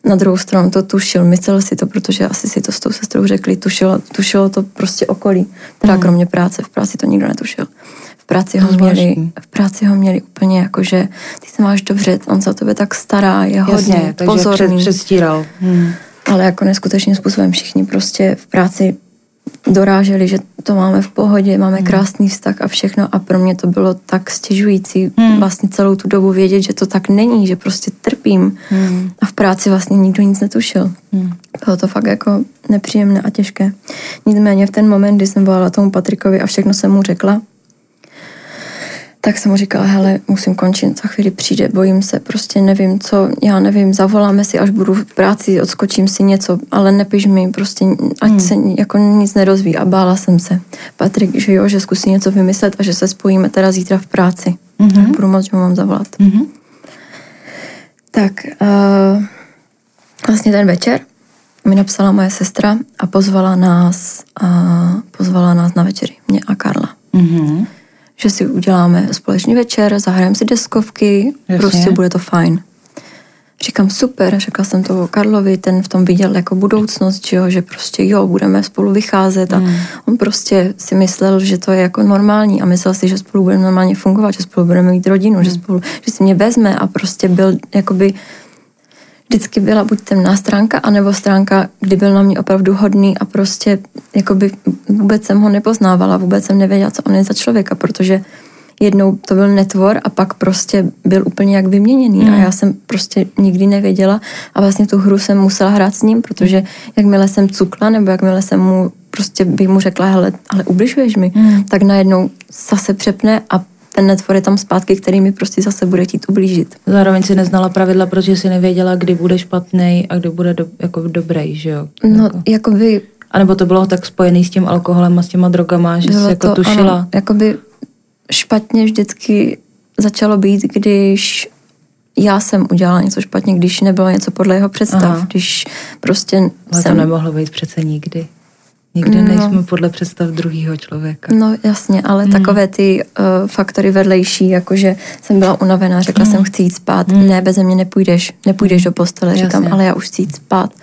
Na druhou stranu to tušil, myslel si to, protože asi si to s tou sestrou řekli, tušilo, tušilo to prostě okolí, teda mm. kromě práce, v práci to nikdo netušil. V práci, ho měli, v práci ho měli úplně jako, že ty se máš dobře, on se o tebe tak stará, je Jasně, hodně pozorný. Před, předstíral. Hmm. Ale jako neskutečným způsobem všichni prostě v práci doráželi, že to máme v pohodě, máme hmm. krásný vztah a všechno a pro mě to bylo tak stěžující hmm. vlastně celou tu dobu vědět, že to tak není, že prostě trpím hmm. a v práci vlastně nikdo nic netušil. Hmm. Bylo to fakt jako nepříjemné a těžké. Nicméně v ten moment, kdy jsem volala tomu Patrikovi a všechno jsem mu řekla, tak jsem mu říkala, hele, musím končit, za chvíli přijde, bojím se, prostě nevím co, já nevím, zavoláme si, až budu v práci, odskočím si něco, ale nepiš mi, prostě ať hmm. se jako nic nedozví a bála jsem se. Patrik, že jo, že zkusí něco vymyslet a že se spojíme teda zítra v práci. Mm-hmm. budu moc, že mu mám zavolat. Mm-hmm. Tak uh, vlastně ten večer mi napsala moje sestra a pozvala nás, uh, pozvala nás na večeři, mě a Karla. Mm-hmm že si uděláme společný večer, zahrajeme si deskovky, Jasně. prostě bude to fajn. Říkám super, řekla jsem to Karlovi, ten v tom viděl jako budoucnost, že, jo, že prostě jo, budeme spolu vycházet a mm. on prostě si myslel, že to je jako normální a myslel si, že spolu budeme normálně fungovat, že spolu budeme mít rodinu, mm. že, spolu, že si mě vezme a prostě byl jakoby vždycky byla buď temná stránka, anebo stránka, kdy byl na mě opravdu hodný a prostě jakoby vůbec jsem ho nepoznávala, vůbec jsem nevěděla, co on je za člověka, protože jednou to byl netvor a pak prostě byl úplně jak vyměněný mm. a já jsem prostě nikdy nevěděla a vlastně tu hru jsem musela hrát s ním, protože jakmile jsem cukla nebo jakmile jsem mu prostě bych mu řekla, hele, ale ubližuješ mi, mm. tak najednou zase přepne a ten netvor je tam zpátky, který mi prostě zase bude chtít ublížit. Zároveň si neznala pravidla, protože si nevěděla, kdy bude špatný a kdy bude do, jako dobrý, že jo? No, jako. jakoby... A nebo to bylo tak spojený s tím alkoholem a s těma drogama, že jsi jako to, tušila? Ano, jakoby špatně vždycky začalo být, když já jsem udělala něco špatně, když nebylo něco podle jeho představ, Aha. když prostě Ale jsem... to nemohlo být přece nikdy. Nikdy no. nejsme podle představ druhého člověka. No jasně, ale mm. takové ty uh, faktory vedlejší, jakože jsem byla unavená, řekla mm. jsem chci jít spát, mm. ne, bez mě nepůjdeš, nepůjdeš do postele, jasně. říkám, ale já už chci jít spát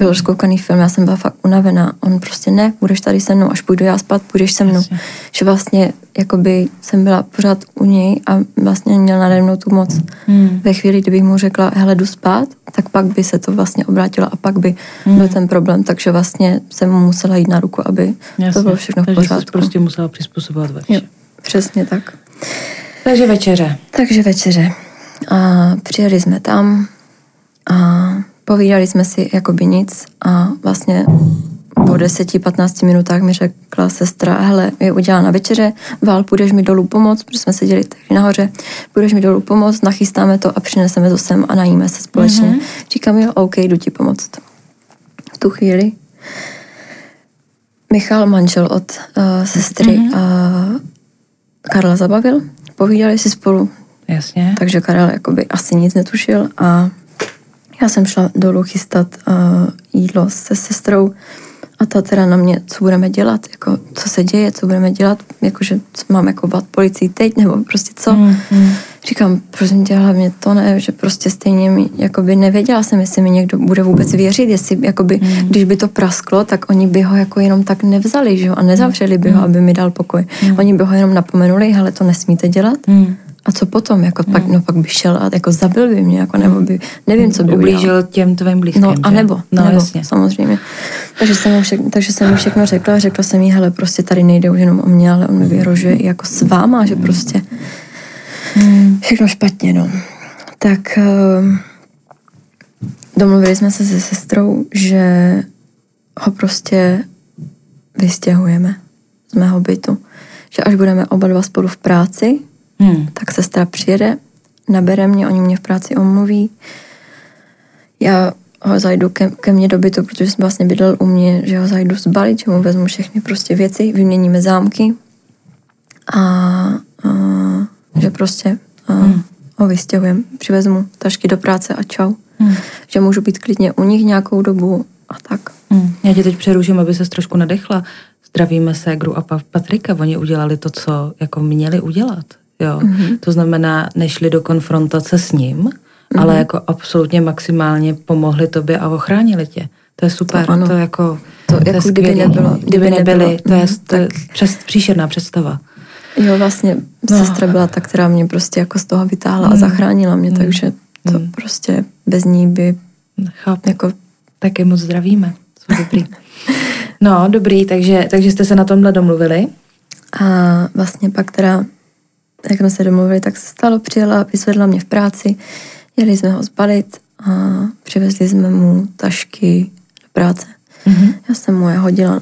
byl rozkoukaný film, já jsem byla fakt unavená. On prostě ne, budeš tady se mnou, až půjdu já spát, půjdeš se mnou. Jasně. Že vlastně jakoby jsem byla pořád u něj a vlastně měl nade mnou tu moc. Hmm. Ve chvíli, kdybych mu řekla, hele, jdu spát, tak pak by se to vlastně obrátilo a pak by hmm. byl ten problém. Takže vlastně jsem mu musela jít na ruku, aby Jasně. to bylo všechno v Takže pořádku. Takže prostě musela přizpůsobovat večer. Přesně tak. Takže večeře. Takže večeře. A přijeli jsme tam a Povídali jsme si jakoby nic a vlastně po 10-15 minutách mi řekla sestra, hele, je udělána večeře, Vál, půjdeš mi dolů pomoct, protože jsme seděli tady nahoře, půjdeš mi dolů pomoct, nachystáme to a přineseme to sem a najíme se společně. Mm-hmm. Říkám, jo, OK, jdu ti pomoct. V tu chvíli Michal, manžel od uh, sestry, mm-hmm. uh, Karla zabavil, povídali si spolu. Jasně. Takže Karel jakoby asi nic netušil a já jsem šla dolů chystat uh, jídlo se sestrou a ta teda na mě, co budeme dělat, jako co se děje, co budeme dělat, jakože mám jako vat policii teď, nebo prostě co. Mm, mm. Říkám, prosím tě, hlavně to ne, že prostě stejně mi, jakoby nevěděla jsem, jestli mi někdo bude vůbec věřit, jestli jakoby, mm. když by to prasklo, tak oni by ho jako jenom tak nevzali, že jo, a nezavřeli by ho, mm. aby mi dal pokoj. Mm. Oni by ho jenom napomenuli, hele, to nesmíte dělat. Mm. A co potom? Jako pak, hmm. no pak by šel a jako zabil by mě, jako, nebo by, nevím, co by Ublížil udělal. těm tvým blízkým, No, a nebo, no, nebo jasně. samozřejmě. Takže jsem, mu všechno, takže jsem mu všechno řekla, řekla jsem jí, hele, prostě tady nejde už jenom o mě, ale on mi vyhrožuje i jako s váma, že prostě hmm. všechno špatně, no. Tak uh, domluvili jsme se se sestrou, že ho prostě vystěhujeme z mého bytu. Že až budeme oba dva spolu v práci, Hmm. Tak sestra přijede, nabere mě, oni mě v práci omluví. Já ho zajdu ke, ke mně do bytu, protože jsem vlastně bydlel u mě, že ho zajdu zbalit, že mu vezmu všechny prostě věci, vyměníme zámky a, a že prostě a, hmm. ho vystěhujem, přivezmu tašky do práce a čau. Hmm. Že můžu být klidně u nich nějakou dobu a tak. Hmm. Já tě teď přeruším, aby se trošku nadechla. Zdravíme se Gru a Patrika, oni udělali to, co jako měli udělat. Jo? Mm-hmm. To znamená, nešli do konfrontace s ním, mm-hmm. ale jako absolutně maximálně pomohli tobě a ochránili tě. To je super, to, ano. to jako, To to je jako kdyby nebylo- kdyby nebylo, to je, mhm, to je přes, příšerná představa. Jo, vlastně No. no. sestra byla ta, která mě prostě jako z toho vytáhla Mm. a zachránila mě, Mm. takže to Mm. prostě bez ní by Chápu. jako Taky moc zdravíme. Jsou dobrý. No, dobrý, takže, takže jste se na tomhle domluvili. A vlastně pak teda, jak jsme se domluvili, tak se stalo, přijela, vyzvedla mě v práci, jeli jsme ho zbalit a přivezli jsme mu tašky do práce. Mhm. Já jsem mu je hodila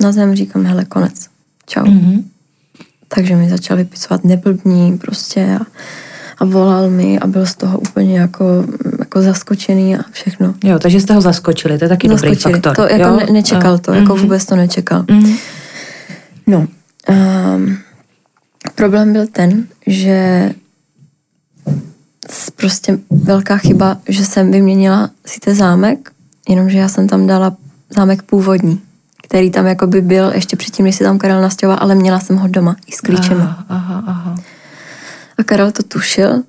na zem, říkám, hele, konec, čau. Mhm. Takže mi začal vypisovat neblbní prostě a, a volal mi a byl z toho úplně jako, jako zaskočený a všechno. Jo, takže jste ho zaskočili, to je taky dobrý Zaskočili. faktor. To jako jo? ne, nečekal Jo. to, jako Mhm. vůbec to nečekal. Mhm. No, um, problém byl ten, že prostě velká chyba, že jsem vyměnila sice zámek, jenomže já jsem tam dala zámek původní, který tam jako by byl ještě předtím, než si tam Karel nastěhoval, ale měla jsem ho doma i s klíčem. Aha, aha, aha, A Karel to tušil,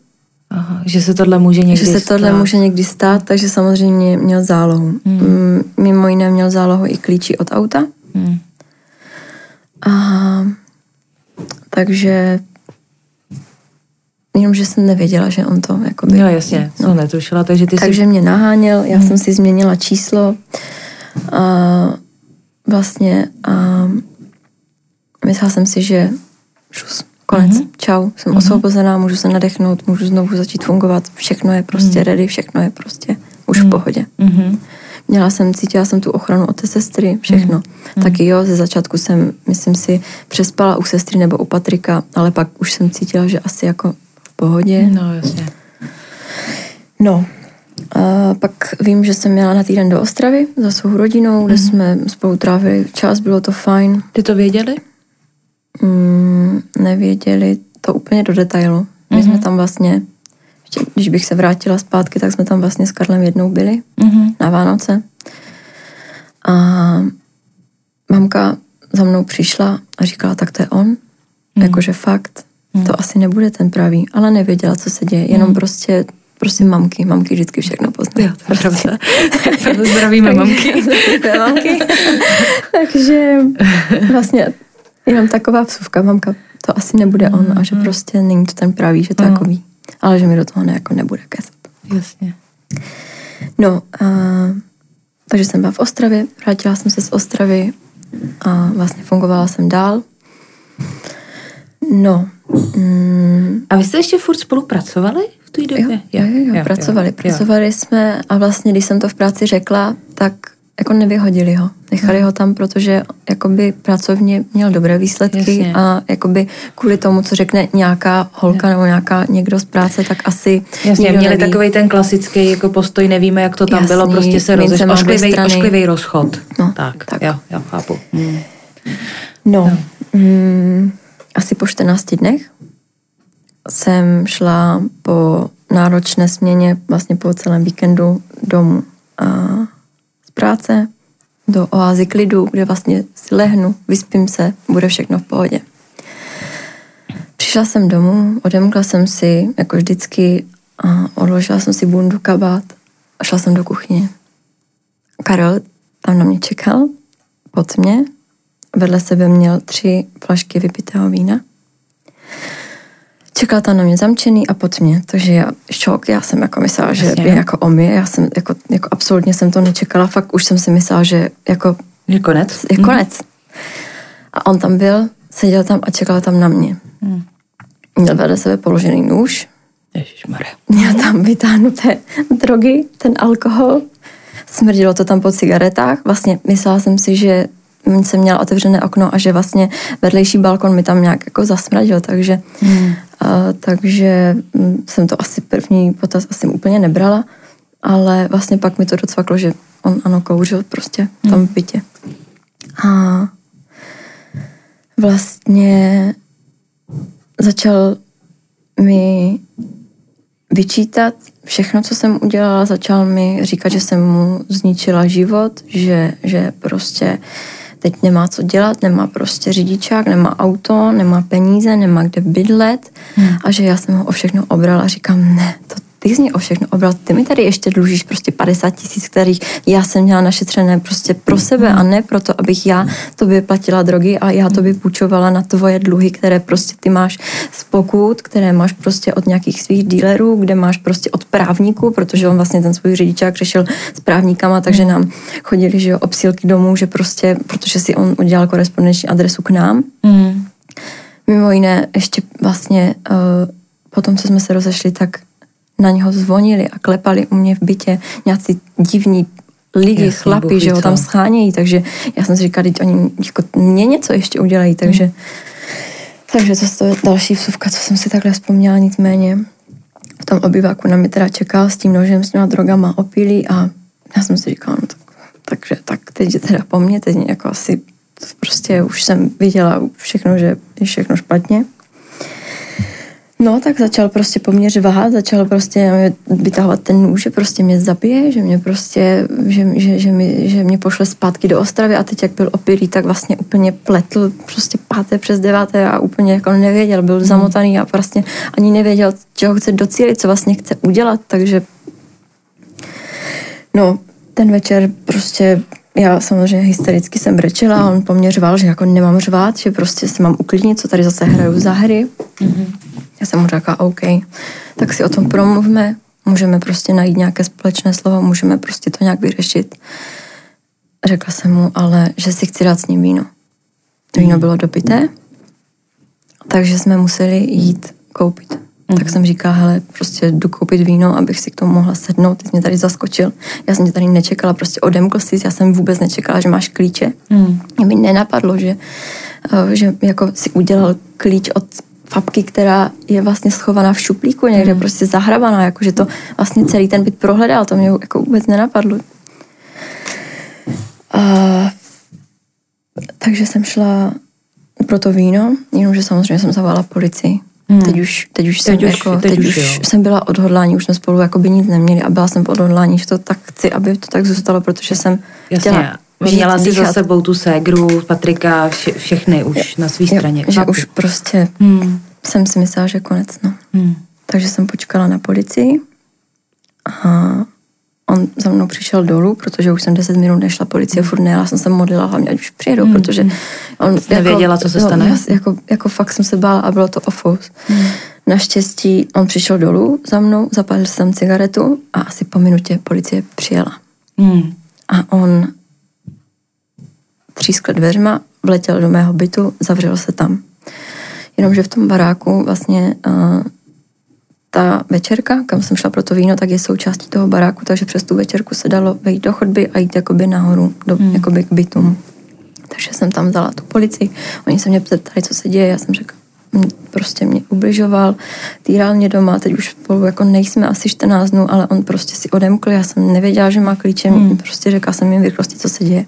aha. Že se tohle může někdy že se tohle stát. může někdy stát, takže samozřejmě měl zálohu. Hmm. Mimo jiné měl zálohu i klíči od auta. Hmm. A takže jenomže jsem nevěděla, že on to jakoby... No jasně, no. netušila, takže ty Takže si... mě naháněl, já jsem si změnila číslo a vlastně a myslela jsem si, že šus, konec, mm-hmm. čau, jsem mm-hmm. osvobozená, můžu se nadechnout, můžu znovu začít fungovat, všechno je prostě mm-hmm. ready, všechno je prostě už mm-hmm. v pohodě. Mhm. Měla jsem, cítila jsem tu ochranu od té sestry, všechno. Mm. Taky jo, ze začátku jsem, myslím si, přespala u sestry nebo u Patrika, ale pak už jsem cítila, že asi jako v pohodě. No jasně. No, a pak vím, že jsem měla na týden do Ostravy za svou rodinou, Mhm. kde jsme spolu trávili čas, bylo to fajn. Ty to věděli? Mm, nevěděli to úplně do detailu. My Mhm. jsme tam vlastně, ještě, když bych se vrátila zpátky, tak jsme tam vlastně s Karlem jednou byli Mhm. na Vánoce. A mamka za mnou přišla a říkala, tak to je on. Mhm. Jakože fakt, to asi nebude ten pravý, ale nevěděla, co se děje, jenom prostě prostě mamky, mamky vždycky všechno poznají. Jo, to je pravda. Proto zdravíme mamky. Mamky. Takže vlastně jenom taková vsuvka, mamka, to asi nebude on a že prostě není to ten pravý, že to jako ví. Ale že mi do toho ne, jako nebude kecat. Jasně. No, a, takže jsem byla v Ostravě, vrátila jsem se z Ostravy a vlastně fungovala jsem dál. No, mm, A vy jste ještě furt spolupracovali v té době? jo, jo, jo, jo, pracovali. jo. Pracovali jsme a vlastně, když jsem to v práci řekla, tak jako nevyhodili ho. Nechali ho tam, protože jakoby pracovně měl dobré výsledky Jasně. a jakoby kvůli tomu, co řekne nějaká holka nebo nějaká někdo z práce, tak asi Jasně, měli neví. takový ten klasický jako postoj, nevíme, jak to tam Jasný, bylo, prostě se mince rozeš, má dvě ošklivý, strany. ošklivý rozchod. No, tak, tak. jo, jo, chápu. Hmm. No, mm, asi po 14 dnech jsem šla po náročné směně, vlastně po celém víkendu domů a práce do oázy klidu, kde vlastně si lehnu, vyspím se, bude všechno v pohodě. Přišla jsem domů, odemkla jsem si, jako vždycky, a odložila jsem si bundu, kabát a šla jsem do kuchyně. Karel tam na mě čekal, pod mě, vedle sebe měl tři flašky vypitého vína. Čekal tam na mě zamčený a pod mě, takže já šok, já jsem jako myslela, že Jasně. je jako o mě, já jsem jako, jako absolutně jsem to nečekala, fakt už jsem si myslela, že jako Je konec? je konec. A on tam byl, seděl tam a čekal tam na mě. Hmm. Měl vedle sebe položený nůž, Ježišmarja. měl tam vytáhnuté drogy, ten alkohol, smrdilo to tam po cigaretách. Vlastně myslela jsem si, že jsem měla otevřené okno a že vlastně vedlejší balkon mi tam nějak jako zasmradil, takže, Hmm. a, takže mm, jsem to asi první potaz asi úplně nebrala, ale vlastně pak mi to docvaklo, že on ano kouřil prostě v tom bytě. A vlastně začal mi vyčítat všechno, co jsem udělala, začal mi říkat, že jsem mu zničila život, že, že prostě teď nemá co dělat, nemá prostě řidičák, nemá auto, nemá peníze, nemá kde bydlet hmm. a že já jsem ho o všechno obrala a říkám, ne, to, ty jsi mě o všechno obral, ty mi tady ještě dlužíš prostě 50 tisíc, kterých já jsem měla našetřené prostě pro sebe a ne proto, abych já tobě platila drogy a já tobě půjčovala na tvoje dluhy, které prostě ty máš z pokut, které máš prostě od nějakých svých dílerů, kde máš prostě od právníků, protože on vlastně ten svůj řidičák řešil s právníkama, takže nám chodili, že jo, obsílky domů, že prostě, protože si on udělal korespondenční adresu k nám. Mm. Mimo jiné, ještě vlastně uh, potom, co jsme se rozešli, tak na něho zvonili a klepali u mě v bytě nějací divní lidi, Jasně, chlapi, že ho tam schánějí, takže já jsem si říkala, že oni jako mě něco ještě udělají, takže, hmm. takže to je další vsuvka, co jsem si takhle vzpomněla, nicméně v tom obyváku na mě teda čekal s tím nožem, s těma drogama opilí a já jsem si říkala, no tak, takže tak teď je teda po mně, teď jako asi prostě už jsem viděla všechno, že je všechno špatně. No, tak začal prostě po mně řvát, začal prostě vytahovat ten nůž, že prostě mě zabije, že mě prostě, že, že, že, mě, že mě pošle zpátky do Ostravy a teď jak byl opilý, tak vlastně úplně pletl prostě páté přes deváté a úplně jako nevěděl, byl hmm. zamotaný a prostě ani nevěděl, čeho chce docílit, co vlastně chce udělat, takže no, ten večer prostě já samozřejmě hystericky jsem brečela a on po mně řval, že jako nemám řvát, že prostě se mám uklidnit, co tady zase hraju za hry. Mm-hmm. Já jsem mu řekla, OK, tak si o tom promluvme, můžeme prostě najít nějaké společné slovo, můžeme prostě to nějak vyřešit. Řekla jsem mu, ale že si chci dát s ním víno. Víno bylo dopité, takže jsme museli jít koupit. Mm. Tak jsem říkala, hele, prostě jdu koupit víno, abych si k tomu mohla sednout. Ty jsi mě tady zaskočil. Já jsem tě tady nečekala, prostě odemkl jsi, já jsem vůbec nečekala, že máš klíče. Mm. Mě mi nenapadlo, že, eh, že jako si udělal klíč od fabky, která je vlastně schovaná v šuplíku, někde mm. prostě zahrabaná, jakože to vlastně celý ten byt prohledal, to mě jako vůbec nenapadlo. A, takže jsem šla pro to víno, jenomže samozřejmě jsem zavolala policii. Hmm. Teď už, teď už, teď jsem, už, jako, teď, teď už, už jsem byla odhodlání, už jsme spolu jako by nic neměli a byla jsem odhodlání, že to tak chci, aby to tak zůstalo, protože jsem Jasně. chtěla Měla si za sebou tu ségru, Patrika, vše, všechny už na své straně. Že už prostě hmm. jsem si myslela, že konec, no. Hmm. Takže jsem počkala na policii a on za mnou přišel dolů, protože už jsem 10 minut nešla, policie mm. furt nejela, jsem se modlila hlavně, ať už přijedou, mm. protože on... Nevěděla, jako, co se stane? No, jako, jako fakt jsem se bála a bylo to ofous. Mm. Naštěstí on přišel dolů za mnou, zapalil jsem cigaretu a asi po minutě policie přijela. Mm. A on třískl dveřma, vletěl do mého bytu, zavřel se tam. Jenomže v tom baráku vlastně uh, ta večerka, kam jsem šla pro to víno, tak je součástí toho baráku, takže přes tu večerku se dalo vejít do chodby a jít jakoby nahoru, do, hmm. jakoby k bytům. Takže jsem tam vzala tu policii, oni se mě ptali, co se děje, já jsem řekla, prostě mě ubližoval, týral mě doma, teď už spolu jako nejsme asi 14 dnů, ale on prostě si odemkl, já jsem nevěděla, že má klíče, hmm. prostě řekla jsem jim v rychlosti, co se děje.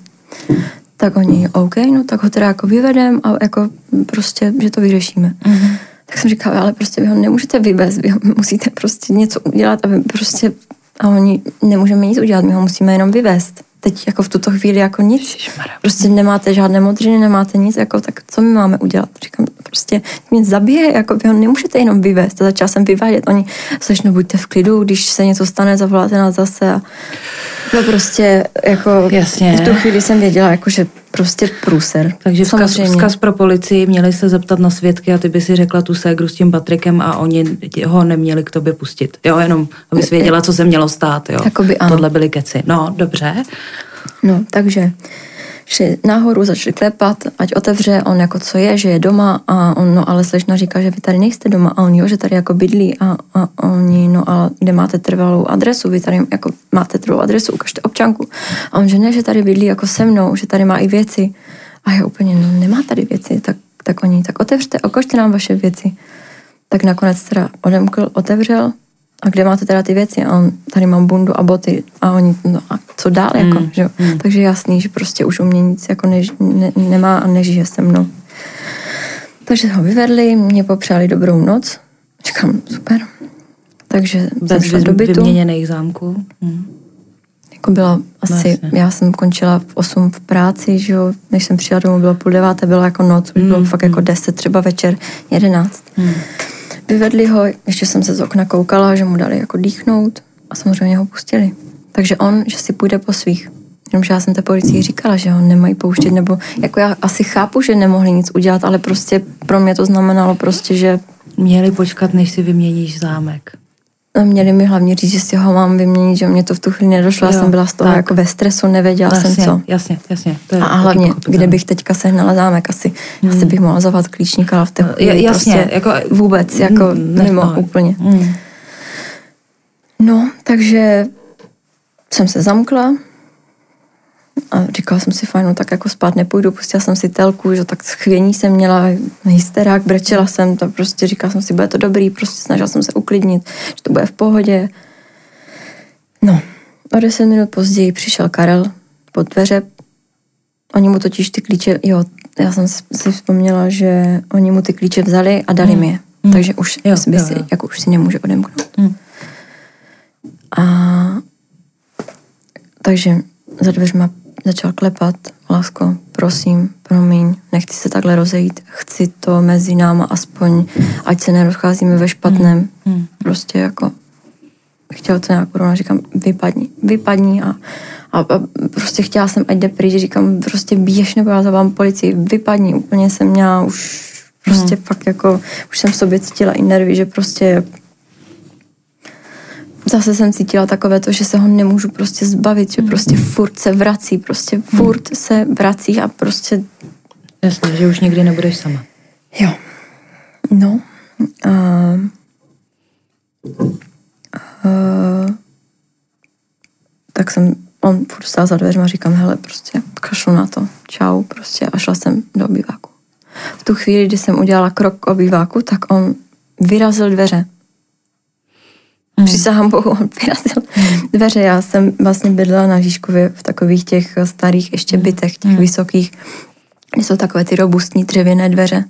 Tak oni, OK, no tak ho teda jako vyvedem a jako prostě, že to vyřešíme. Hmm. Tak jsem říkala, ale prostě vy ho nemůžete vyvést, vy ho musíte prostě něco udělat, aby prostě, a oni nemůžeme nic udělat, my ho musíme jenom vyvést. Teď jako v tuto chvíli jako nic. Prostě nemáte žádné modřiny, nemáte nic, jako tak co my máme udělat? Říkám, prostě mě zabije, jako vy ho nemůžete jenom vyvést. A začala jsem vyvádět, oni, slečno, buďte v klidu, když se něco stane, zavoláte nás zase a No prostě jako Jasně. v tu chvíli jsem věděla, jako, že prostě průser. Takže vzkaz, vzkaz pro policii, měli se zeptat na svědky a ty by si řekla tu ségru s tím Patrikem a oni ho neměli k tobě pustit. Jo, jenom aby věděla, co se mělo stát. Jo. Jakoby ano. Tohle byly keci. No, dobře. No, takže šli nahoru, začali klepat, ať otevře, on jako co je, že je doma a on, no ale slečna říká, že vy tady nejste doma a on jo, že tady jako bydlí a, a oni, no a kde máte trvalou adresu, vy tady jako máte trvalou adresu, ukažte občanku. A on, že ne, že tady bydlí jako se mnou, že tady má i věci. A já úplně, no nemá tady věci, tak, tak oni, tak otevřte, ukažte nám vaše věci. Tak nakonec teda odemkl, otevřel, a kde máte teda ty věci? A on, tady mám bundu a boty. A oni, no a co dál, mm. jako, že? Mm. Takže jasný, že prostě už u mě nic jako než, ne, nemá a nežije se mnou. Takže ho vyvedli, mě popřáli dobrou noc. Říkám, super. Takže Bez jsem šla do bytu. vyměněných zámků. Mm. Jako byla asi, no, já jsem končila v 8 v práci, že jo, než jsem přijela domů, bylo půl deváté, bylo jako noc, už bylo mm. fakt jako 10 třeba večer, 11. Mm. Vyvedli ho, ještě jsem se z okna koukala, že mu dali jako dýchnout a samozřejmě ho pustili. Takže on, že si půjde po svých. Jenomže já jsem té policii říkala, že ho nemají pouštět, nebo jako já asi chápu, že nemohli nic udělat, ale prostě pro mě to znamenalo prostě, že... Měli počkat, než si vyměníš zámek. No, měli mi hlavně říct, že si ho mám vyměnit, že mě to v tu chvíli nedošlo, jo, já jsem byla z toho tak. jako ve stresu, nevěděla jasně, jsem co. Jasně, jasně. To je a hlavně, kde bych teďka sehnala zámek, asi, hmm. asi bych mohla zavolat klíčníka, ale v té chvíli jasně, prostě jako, vůbec, jako ne, mimo no. úplně. Hmm. No, takže jsem se zamkla, a říkala jsem si, fajn, no tak jako spát nepůjdu, pustila jsem si telku, že tak chvění jsem měla, hysterák, brečela jsem, to prostě říkala jsem si, bude to dobrý, prostě snažila jsem se uklidnit, že to bude v pohodě. No, o deset minut později přišel Karel pod dveře, oni mu totiž ty klíče, jo, já jsem si vzpomněla, že oni mu ty klíče vzali a dali mm. mi je, mm. takže už, jo, by jo, si, jo. Jako už si nemůže odemknout. Mm. A takže za dveřma začal klepat, lásko, prosím, promiň, nechci se takhle rozejít, chci to mezi náma aspoň, ať se nerozcházíme ve špatném, mm. Prostě jako chtěl to nějak urovnat, říkám, vypadni, vypadni a, a, a, prostě chtěla jsem, ať jde pryč, říkám, prostě běž nebo já zavám policii, vypadni, úplně jsem měla už prostě mm. fakt jako, už jsem v sobě cítila i nervy, že prostě zase jsem cítila takové to, že se ho nemůžu prostě zbavit, že prostě hmm. furt se vrací, prostě furt hmm. se vrací a prostě... Jasně, že už nikdy nebudeš sama. Jo. No. A, a, tak jsem, on furt stál za dveřma a říkám, hele, prostě kašlu na to, čau, prostě a šla jsem do obýváku. V tu chvíli, kdy jsem udělala krok k obýváku, tak on vyrazil dveře Mm. Přísahám Bohu, on vyrazil mm. dveře. Já jsem vlastně bydlela na Žižkově v takových těch starých ještě bytech, těch mm. vysokých, kde jsou takové ty robustní dřevěné dveře,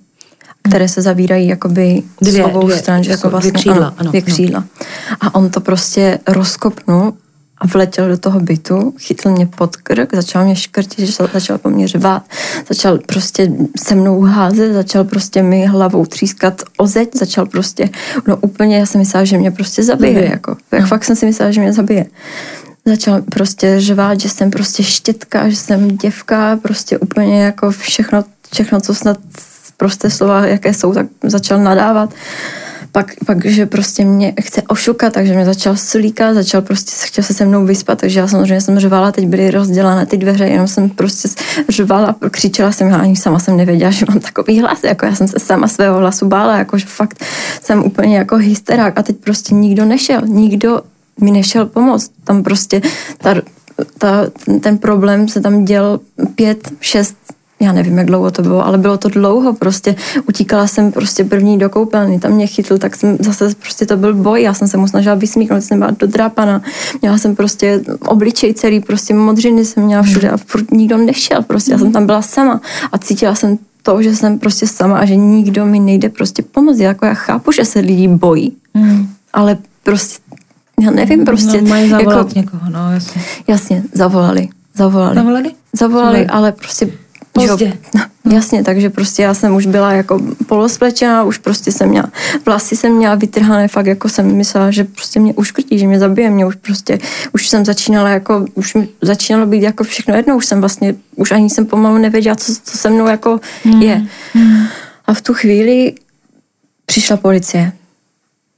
které se zavírají jakoby dvě, z obou dvě, stran, že jako vlastně, dvě křídla. Ano, ano, dvě křídla. No. A on to prostě rozkopnul a vletěl do toho bytu, chytl mě pod krk, začal mě škrtit, začal po mně řvát, začal prostě se mnou házet, začal prostě mi hlavou třískat o zeď, začal prostě, no úplně, já jsem myslela, že mě prostě zabije, mm. jako, jak mm. fakt jsem si myslela, že mě zabije. Začal prostě řvát, že jsem prostě štětka, že jsem děvka, prostě úplně jako všechno, všechno, co snad prostě slova, jaké jsou, tak začal nadávat pak, pak, že prostě mě chce ošukat, takže mě začal slíkat, začal prostě, chtěl se se mnou vyspat, takže já samozřejmě jsem řvala, teď byly rozdělané ty dveře, jenom jsem prostě řvala, křičela jsem, já ani sama jsem nevěděla, že mám takový hlas, jako já jsem se sama svého hlasu bála, jako že fakt jsem úplně jako hysterák a teď prostě nikdo nešel, nikdo mi nešel pomoct, tam prostě ta, ta, ten problém se tam děl pět, šest já nevím, jak dlouho to bylo, ale bylo to dlouho, prostě utíkala jsem prostě první do koupelny, tam mě chytl, tak jsem zase prostě to byl boj, já jsem se mu snažila vysmíknout, jsem byla dodrápana, měla jsem prostě obličej celý, prostě modřiny jsem měla všude a furt nikdo nešel, prostě já jsem tam byla sama a cítila jsem to, že jsem prostě sama a že nikdo mi nejde prostě pomoct, jako já chápu, že se lidi bojí, mm. ale prostě já nevím no, prostě. No, mají zavolat jako, někoho, no jasně. Jasně, zavolali. Zavolali. Zavolali? Zavolali, ale prostě Pozdě. Jo, no, jasně, takže prostě já jsem už byla jako polosplečená, už prostě jsem měla, vlasy jsem měla vytrhané, fakt jako jsem myslela, že prostě mě uškrtí, že mě zabije, mě už prostě, už jsem začínala jako, už mi začínalo být jako všechno jedno, už jsem vlastně, už ani jsem pomalu nevěděla, co, co se mnou jako mm. je. Mm. A v tu chvíli přišla policie.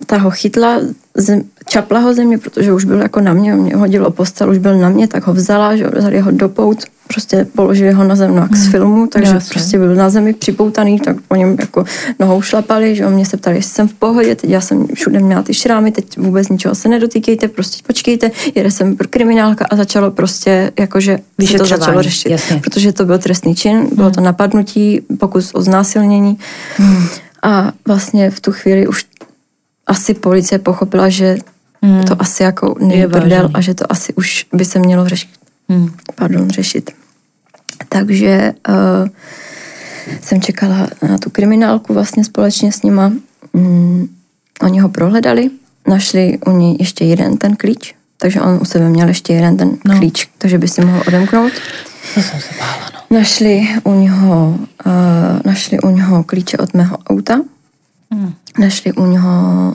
Ta ho chytla, zem, čapla ho ze mě, protože už byl jako na mě, mě hodilo postel, už byl na mě, tak ho vzala, že vzali ho do pout, prostě položili ho na zem no, z hmm. filmu, takže Jasně. prostě byl na zemi připoutaný, tak po něm jako nohou šlapali, že o mě se ptali, jestli jsem v pohodě, teď já jsem všude měla ty šrámy, teď vůbec ničeho se nedotýkejte, prostě počkejte, jede jsem pro kriminálka a začalo prostě jakože se to začalo řešit, Jasně. protože to byl trestný čin, bylo hmm. to napadnutí, pokus o znásilnění hmm. a vlastně v tu chvíli už asi policie pochopila, že hmm. to asi jako není a že to asi už by se mělo řešit. Hmm. Pardon, řešit. Takže uh, jsem čekala na tu kriminálku vlastně společně s nima. Mm, oni ho prohledali, našli u něj ještě jeden ten klíč, takže on u sebe měl ještě jeden ten no. klíč, takže by si mohl odemknout. To jsem se bála, no. Našli u něho, uh, našli u něho klíče od mého auta, Hmm. Našli u něho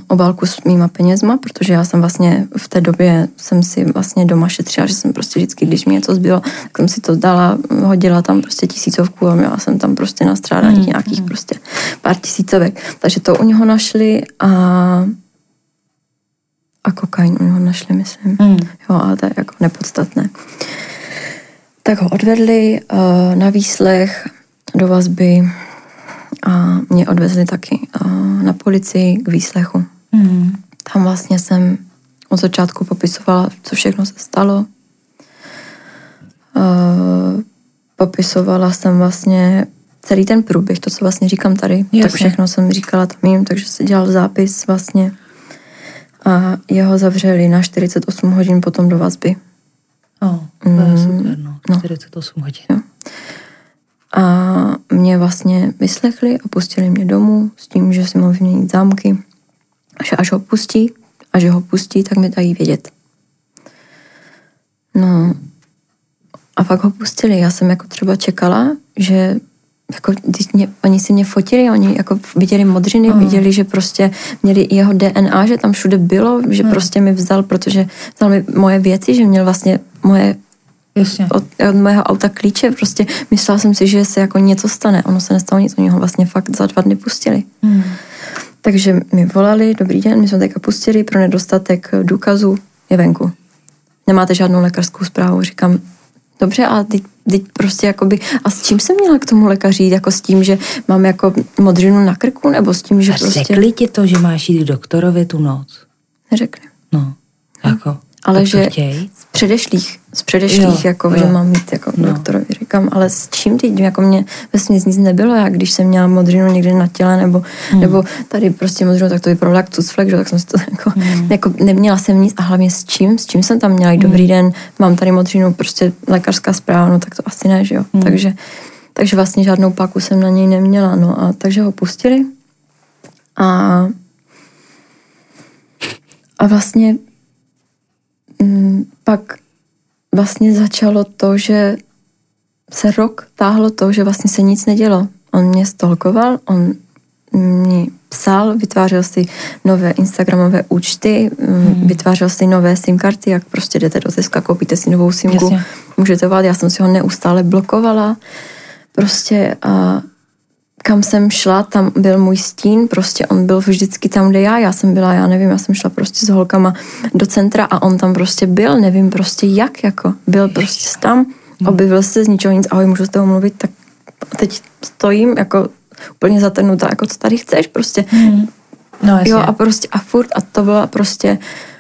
obálku s mýma penězma, protože já jsem vlastně v té době jsem si vlastně doma šetřila, že jsem prostě vždycky, když mi něco zbylo, tak jsem si to dala, hodila tam prostě tisícovku a měla jsem tam prostě na strádání hmm. nějakých hmm. prostě pár tisícovek. Takže to u něho našli a a kokain u něho našli, myslím. Hmm. Jo, ale to je jako nepodstatné. Tak ho odvedli uh, na výslech do vazby a mě odvezli taky na policii k výslechu. Mm. Tam vlastně jsem od začátku popisovala, co všechno se stalo. Popisovala jsem vlastně celý ten průběh, to, co vlastně říkám tady, Jasně. tak všechno jsem říkala tam jim, takže se dělal zápis vlastně. A jeho zavřeli na 48 hodin potom do vazby. Oh, to je mm, super, no. 48 no. hodin. Jo a mě vlastně vyslechli a pustili mě domů s tím, že si mohl vyměnit zámky a že až ho pustí, a že ho pustí, tak mi dají vědět. No a pak ho pustili. Já jsem jako třeba čekala, že jako, když mě, oni si mě fotili, oni jako viděli modřiny, uh. viděli, že prostě měli jeho DNA, že tam všude bylo, že uh. prostě mi vzal, protože vzal mi moje věci, že měl vlastně moje Jasně. Od, od mého auta klíče, prostě myslela jsem si, že se jako něco stane. Ono se nestalo nic, oni ho vlastně fakt za dva dny pustili. Hmm. Takže mi volali, dobrý den, my jsme teďka pustili pro nedostatek důkazů, je venku. Nemáte žádnou lékařskou zprávu. Říkám, dobře, a teď, teď prostě jakoby, a s čím jsem měla k tomu lékaři jít? Jako s tím, že mám jako modřinu na krku, nebo s tím, že a prostě... Řekli ti to, že máš jít k doktorovi tu noc? Neřekli. No, jako ale že z předešlých, z předešlých, jo, jako, jo. že mám mít jako no. doktorovi, říkám, ale s čím teď, jako mě vlastně nic nebylo, já když jsem měla modřinu někde na těle, nebo, hmm. nebo tady prostě modřinu, tak to vypadalo jak tucflek, že, tak jsem si to jako, hmm. jako, neměla jsem nic a hlavně s čím, s čím jsem tam měla, hmm. dobrý den, mám tady modřinu, prostě lékařská zpráva, no tak to asi ne, že jo, hmm. takže, takže vlastně žádnou paku jsem na něj neměla, no a takže ho pustili a a vlastně Mm, pak vlastně začalo to, že se rok táhlo to, že vlastně se nic nedělo. On mě stolkoval, on mě psal, vytvářel si nové Instagramové účty, mm, hmm. vytvářel si nové SIM karty, jak prostě jdete do Teska, koupíte si novou SIMku, Jasně. můžete volat, já jsem si ho neustále blokovala. Prostě a kam jsem šla, tam byl můj stín, prostě on byl vždycky tam, kde já, já jsem byla, já nevím, já jsem šla prostě s holkama do centra a on tam prostě byl, nevím prostě jak, jako, byl prostě tam, objevil se z ničeho nic, ahoj, můžu s tebou mluvit, tak teď stojím jako úplně zatrnutá, jako co tady chceš, prostě. Hmm. No, jo, a prostě a furt, a to byla prostě,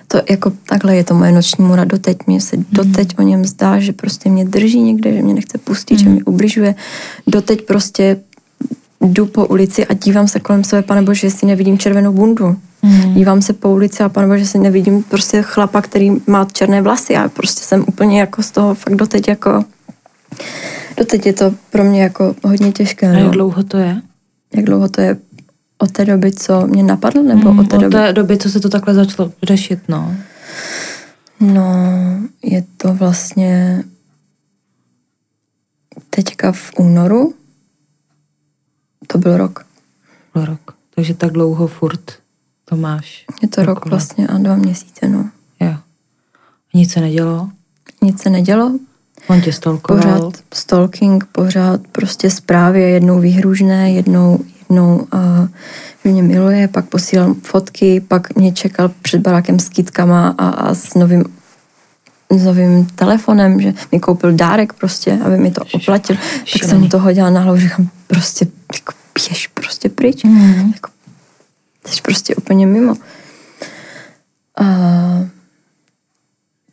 to jako takhle je to moje noční mura doteď. Mně se mm. doteď o něm zdá, že prostě mě drží někde, že mě nechce pustit, mm. že mi ubližuje. Doteď prostě jdu po ulici a dívám se kolem sebe, pane bože, jestli nevidím červenou bundu. Mm. Dívám se po ulici a pane bože, jestli nevidím prostě chlapa, který má černé vlasy. Já prostě jsem úplně jako z toho fakt doteď jako... Doteď je to pro mě jako hodně těžké. A jak no. dlouho to je? Jak dlouho to je? Od té doby, co mě napadlo, nebo mm, od té od doby? té doby, co se to takhle začalo řešit, no. No, je to vlastně teďka v únoru, to byl rok. Byl rok. Takže tak dlouho furt to máš. Je to rok vlastně a dva měsíce, no. Jo. Nic se nedělo? Nic se nedělo. On tě stalkoval? Pořád stalking, pořád prostě zprávy, jednou výhružné, jednou, jednou uh, že mě miluje, pak posílal fotky, pak mě čekal před barákem s kytkama a, a s novým novým telefonem, že mi koupil dárek prostě, aby mi to oplatil, tak jsem mu to hodila na hlavu, říkám, prostě jako běž prostě pryč. Mm. Jako, jsi prostě úplně mimo. A,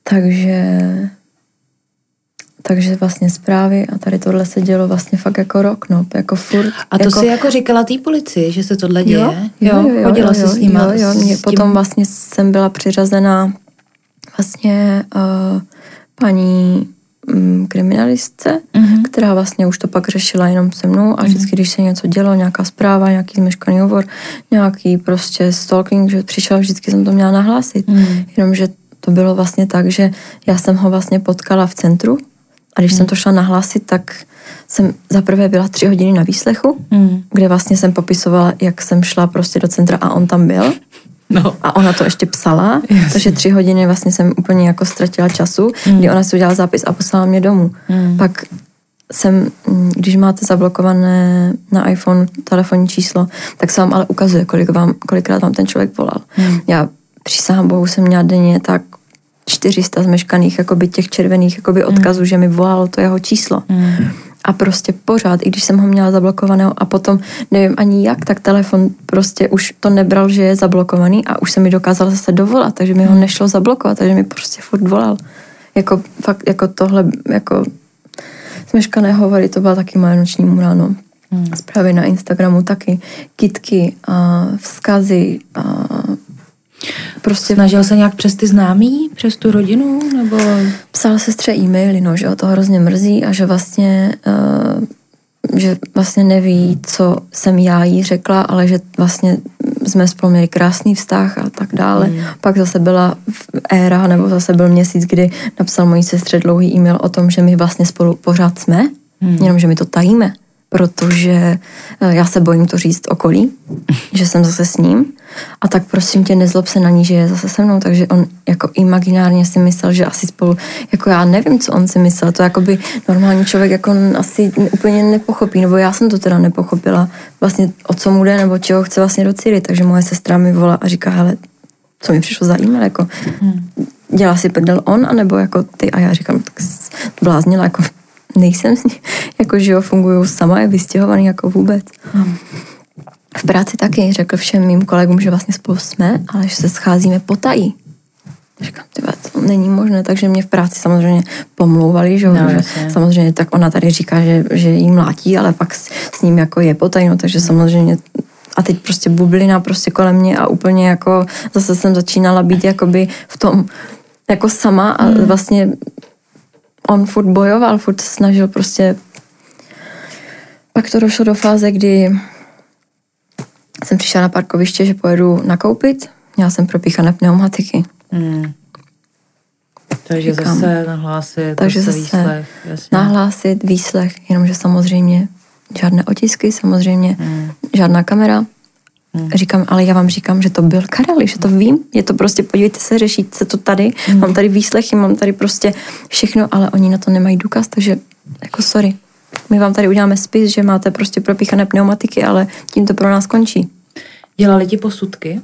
takže takže vlastně zprávy a tady tohle se dělo vlastně fakt jako rok, no, jako furt. A to jako... si jako říkala té policii, že se tohle děje? Jo, jo, jo, jo chodila jo, si s nima? Jo, jo, mě, s tím... potom vlastně jsem byla přiřazená vlastně uh, paní um, kriminalistce, mm-hmm. která vlastně už to pak řešila jenom se mnou a vždycky, mm-hmm. když se něco dělo, nějaká zpráva, nějaký zmeškaný hovor, nějaký prostě stalking, že přišel, vždycky jsem to měla nahlásit. Mm-hmm. Jenomže to bylo vlastně tak, že já jsem ho vlastně potkala v centru, A když hmm. jsem to šla nahlásit, tak jsem zaprvé byla tři hodiny na výslechu, Hmm. kde vlastně jsem popisovala, jak jsem šla prostě do centra a on tam byl. No. A ona to ještě psala, Jasně. takže tři hodiny vlastně jsem úplně jako ztratila času, Hmm. kdy ona si udělala zápis a poslala mě domů. Hmm. Pak jsem, mm, když máte zablokované na iPhone telefonní číslo, tak se vám ale ukazuje, kolik vám, kolikrát vám ten člověk volal. Hmm. Já přísahám bohu jsem měla denně tak 400 zmeškaných jakoby těch červených jakoby odkazů, že mi volalo to jeho číslo. Hmm. A prostě pořád, i když jsem ho měla zablokovaného a potom nevím ani jak, tak telefon prostě už to nebral, že je zablokovaný a už se mi dokázal zase dovolat, takže mi ho nešlo zablokovat, takže mi prostě furt volal. Jako fakt, jako tohle, jako smeškané hovory, to byla taky moje noční můra, no. Hmm. Zprávy na Instagramu taky, kitky a vzkazy a prostě Snažil se nějak přes ty známí, přes tu rodinu, nebo... psal sestře e-maily, no, že ho to hrozně mrzí a že vlastně, uh, že vlastně neví, co jsem já jí řekla, ale že vlastně jsme spolu měli krásný vztah a tak dále. Hmm. Pak zase byla v éra, nebo zase byl měsíc, kdy napsal mojí sestře dlouhý e-mail o tom, že my vlastně spolu pořád jsme, Hmm. jenom že my to tajíme, protože eh, já se bojím to říct okolí, že jsem zase s ním. A tak prosím tě, nezlob se na ní, že je zase se mnou, takže on jako imaginárně si myslel, že asi spolu, jako já nevím, co on si myslel, to jako by normální člověk jako asi úplně nepochopí, nebo já jsem to teda nepochopila, vlastně o co mu jde, nebo čeho chce vlastně docílit, takže moje sestra mi volá a říká, hele, co mi přišlo za e-mail, jako dělá si prdel on, anebo jako ty? A já říkám, tak bláznila, jako nejsem s ní, jako že jo, funguju sama, je vystěhovaný jako vůbec. V práci taky řekl všem mým kolegům, že vlastně spolu jsme, ale že se scházíme potají. Říkám, ty vole, to není možné, takže mě v práci samozřejmě pomlouvali, že, No, že samozřejmě tak ona tady říká, že, že jí mlátí, ale pak s, s ním jako je potajno, takže samozřejmě a teď prostě bublina prostě kolem mě a úplně jako zase jsem začínala být jakoby v tom jako sama a Hmm. vlastně on furt bojoval, furt snažil prostě pak to došlo do fáze, kdy jsem přišla na parkoviště, že pojedu nakoupit. Měla jsem propíchané pneumatiky. Hmm. Takže Říkám. zase nahlásit, Takže zase zase výslech, jasně. Nahlásit výslech, jenomže samozřejmě žádné otisky, samozřejmě Hmm. žádná kamera. Říkám, ale já vám říkám, že to byl Karel, že to vím, je to prostě, podívejte se, řeší se to tady, mám tady výslechy, mám tady prostě všechno, ale oni na to nemají důkaz, takže jako sorry. My vám tady uděláme spis, že máte prostě propíchané pneumatiky, ale tím to pro nás končí. Dělali ti posudky?